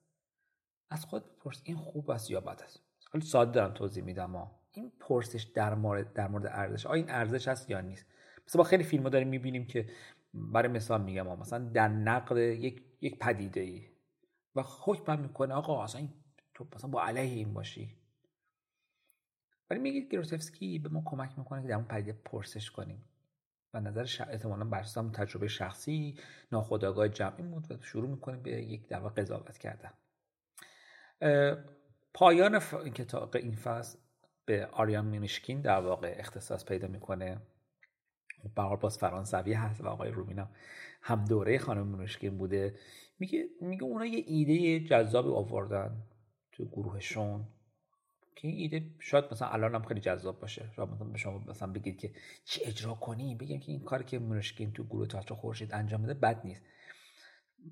از خود بپرس این خوب است یا بد است. خیلی ساده دارم توضیح میدم این پرسش در مورد در مورد ارزش. آیا این ارزش هست یا نیست؟ مثلا با خیلی فیلم داریم می‌بینیم که برای مثال میگم مثلا در نقد یک یک پدیده ای و حکم می‌کنه آقا اصلا این تو مثلا با علیه این باشی. ولی میگه گروتفسکی به ما کمک می‌کنه که در اون پدیده پرسش کنیم. و نظر ش... احتمالا بر تجربه شخصی ناخودآگاه جمعی بود و شروع می‌کنیم به یک در قضاوت کردن. پایان ف... کتاب این فصل به آریان مینشکین در واقع اختصاص پیدا می‌کنه. به باز فرانسوی هست و آقای رومینم هم دوره خانم مینشکین بوده. میگه میگه اونا یه ایده جذابی آوردن تو گروهشون که این ایده شاید مثلا الان هم خیلی جذاب باشه. شاید مثلا به شما مثلا بگید که چی اجرا کنی؟ بگیم که این کاری که مینشکین تو گروه تئاتر خورشید انجام بده بد نیست.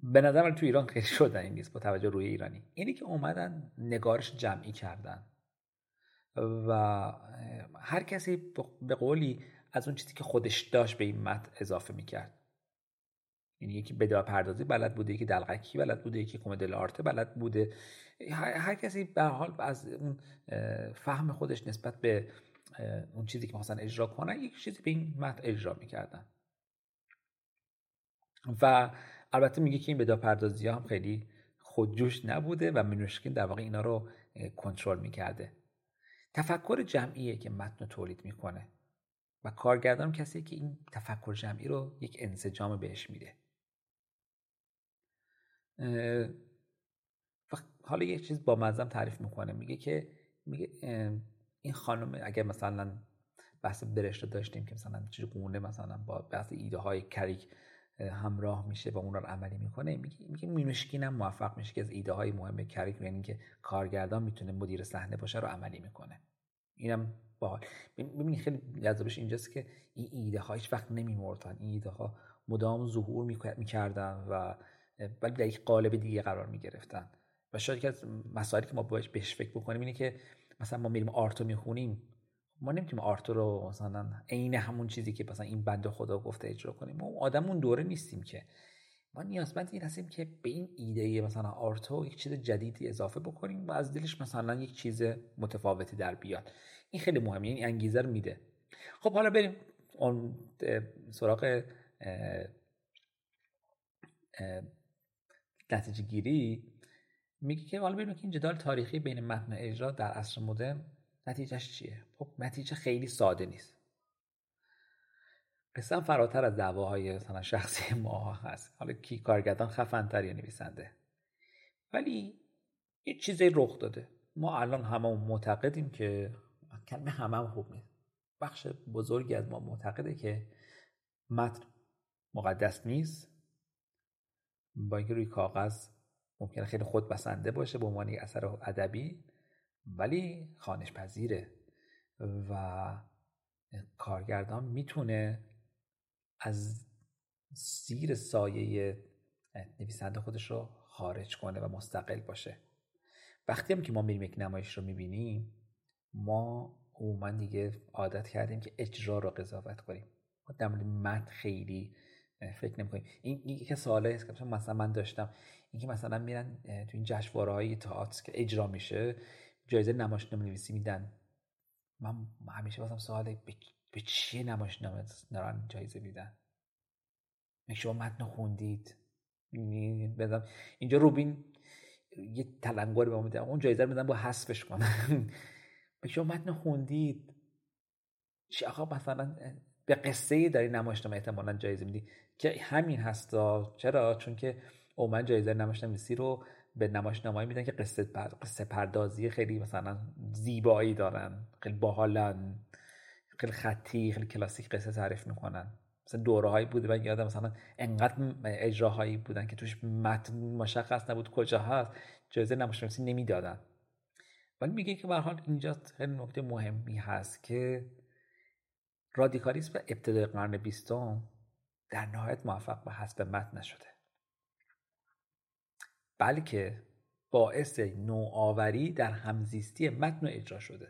به نظر تو ایران خیلی شدن این نیست با توجه روی ایرانی. اینی که اومدن نگارش جمعی کردن. و هر کسی به قولی از اون چیزی که خودش داشت به این متن اضافه می‌کرد. یعنی یکی بدا پردازی بلد بوده یکی دلغکی بلد بوده یکی کمدل آرته بلد بوده. هر, کسی به حال از اون فهم خودش نسبت به اون چیزی که مثلا اجرا کنن یک چیزی به این متن اجرا می‌کردن. و البته میگه که این بدا پردازی هم خیلی خودجوش نبوده و مینوشکین در واقع اینا رو کنترل می‌کرده. تفکر جمعیه که متن تولید می‌کنه. و کارگردان کسی که این تفکر جمعی رو یک انسجام بهش میده. حالا یک چیز با مزم تعریف می‌کنه. میگه که میگه این خانم اگر مثلا بحث برشته داشتیم که مثلا چگونه مثلا با بحث ایده های کریک همراه میشه و اون رو عملی می‌کنه. میگه میگه مینوشکین هم موفق میشه که از ایده های مهم کریک یعنی که کارگردان می‌تونه مدیر صحنه باشه رو عملی می‌کنه. اینم باحال. ببینید خیلی جذابش اینجاست که این ایده ها هیچ وقت نمیمردن. این ایده ها مدام ظهور می‌کردن و ولی در یک قالب دیگه قرار می‌گرفتن. و شاید که از مسائلی که ما باید بهش فکر بکنیم اینه که مثلا ما میریم آرتو می‌خونیم ما نمی‌تونیم آرتو رو مثلا عین همون چیزی که مثلا این بنده خدا گفته اجرا کنیم. ما آدم اون دوره نیستیم که. ما نیازمند این هستیم که به این ایده مثلا آرتو یک چیز جدیدی اضافه بکنیم و از دلش مثلا یک چیز متفاوتی در بیاد. این خیلی مهمه این انگیزه رو میده. خب حالا بریم اون سراغ نتیجه گیری میگه که حالا ببینیم که این جدال تاریخی بین متن اجرا در عصر مدرن نتیجهش چیه؟ خب نتیجه خیلی ساده نیست. قصه فراتر از دعواهای مثلا شخصی ما هست. حالا کی کارگردان خفنتر یا نویسنده. ولی یه چیزی رخ داده. ما الان همه معتقدیم که کلمه همه هم خوب نیست. بخش بزرگی از ما معتقده که متن مقدس نیست. با اینکه روی کاغذ ممکنه خیلی خود بسنده باشه به عنوان اثر ادبی. ولی خانش پذیره و کارگردان می‌تونه از زیر سایه نویسنده خودش رو خارج کنه و مستقل باشه. وقتی هم که ما میریم یک نمایش رو می‌بینیم ما عموما دیگه عادت کردیم که اجرا رو قضاوت کنیم. ما در مورد متن خیلی فکر نمی کنیم این یک سواله است که مثلا من داشتم. اینکه مثلا میرن تو این جشنواره های تئاتر که اجرا میشه جایزه نمایشنامه نویسی میدن. من همیشه واسم سواله به چیه نمایشنامه دارن جایزه میدن؟ شما متن خوندید؟ بدم اینجا روبین یه تلنگری به میده. اون جایزه رو میدن با حذفش کنن. [LAUGHS] به شما متن خوندید؟ چه آقا مثلا به قصه ای داری نمایشنامه احتمالا جایزه میدی. که همین هستا. چرا؟ چون که من جایزه نمایشنامه رو به نمایشنامه‌ای میدن که قصه قصه پردازی خیلی مثلا زیبایی دارن خیلی باحالن خیلی خطی خیلی کلاسیک قصه تعریف می‌کنن. مثلا دوره هایی بوده من یادم مثلا انقدر اجراهایی بودن که توش متن مشخص نبود کجا هست جایزه نمایشنامه‌نویسی نمی‌دادن. ولی میگه که به حال اینجا خیلی نکته مهمی هست که رادیکالیسم ابتدای قرن بیستم در نهایت موفق به حذف متن نشده. بلکه باعث نوآوری در همزیستی متن و اجرا شده.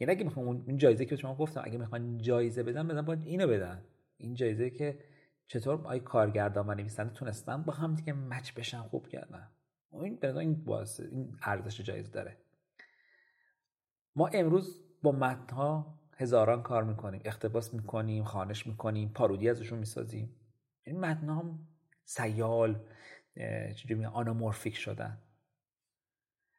یعنی اگه می‌خوام اون جایزه که شما گفتم اگه می‌خوان جایزه بدن بدن. باید اینو بدن. این جایزه که چطور آی کارگردان و نویسنده تونستن با هم دیگه مچ بشن خوب کردن. این به این باعث این ارزش جایزه داره. ما امروز با متنها هزاران کار می‌کنیم. اقتباس می‌کنیم خانش می‌کنیم پارودی ازشون می‌سازیم. این متنها هم سیال. چجوری آنامورفیک شدن.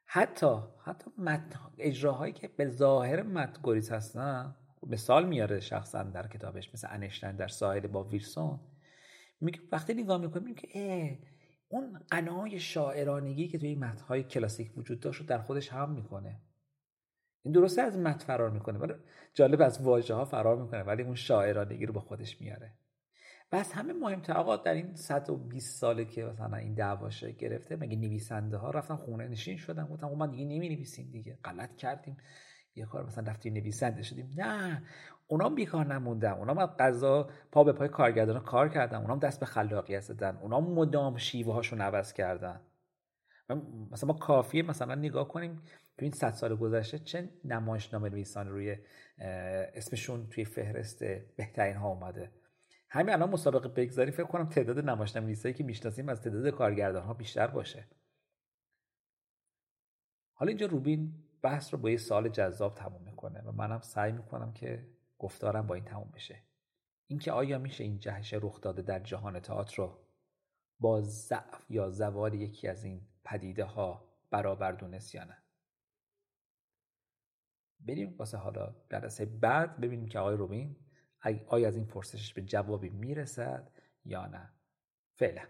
حتی حتی متن اجراهایی که به ظاهر متن گریز هستن مثال میاره شخصا در کتابش مثل انشتن در ساحل با ویلسون. میگه وقتی نگاه می‌کنیم که اون قنای شاعرانگی که توی متنهای کلاسیک وجود داشت رو در خودش هم می‌کنه. این درسته از متن فرار می‌کنه ولی جالب از واژه ها فرار می‌کنه ولی اون شاعرانگی رو با خودش میاره. و از همه مهمتر آقا در این 120 ساله که مثلا این دعواشه گرفته مگه نویسنده ها رفتن خونه نشین شدن؟ گفتن ما دیگه نمی نویسیم دیگه. غلط کردیم. یه کار مثلا رفتیم نویسنده شدیم. نه اونا بیکار نموندن. اونا هم قضا پا به پای کارگردان کار کردن. اونا دست به خلاقیت زدن. اونا مدام شیوه هاشون عوض کردن مثلا ما کافیه مثلا نگاه کنیم تو این صد سال گذشته چه نمایشنامه نویسان روی اسمشون توی فهرست بهترین ها اومده. همین الان مسابقه بگذاری فکر کنم تعداد نمایشنامه نویسایی که می‌شناسیم از تعداد کارگردان ها بیشتر باشه. حالا اینجا روبین بحث رو با یه سال جذاب تموم می‌کنه و منم سعی می‌کنم که گفتارم با این تموم بشه. اینکه آیا میشه این جهش رخ داده در جهان تئاتر رو با ضعف یا زوال یکی از این پدیده ها برابر دونست یا نه؟ بریم واسه حالا جلسه بعد ببینیم که آقای روبین آیا از این پرسشش به جوابی می‌رسد یا نه؟ فعلا.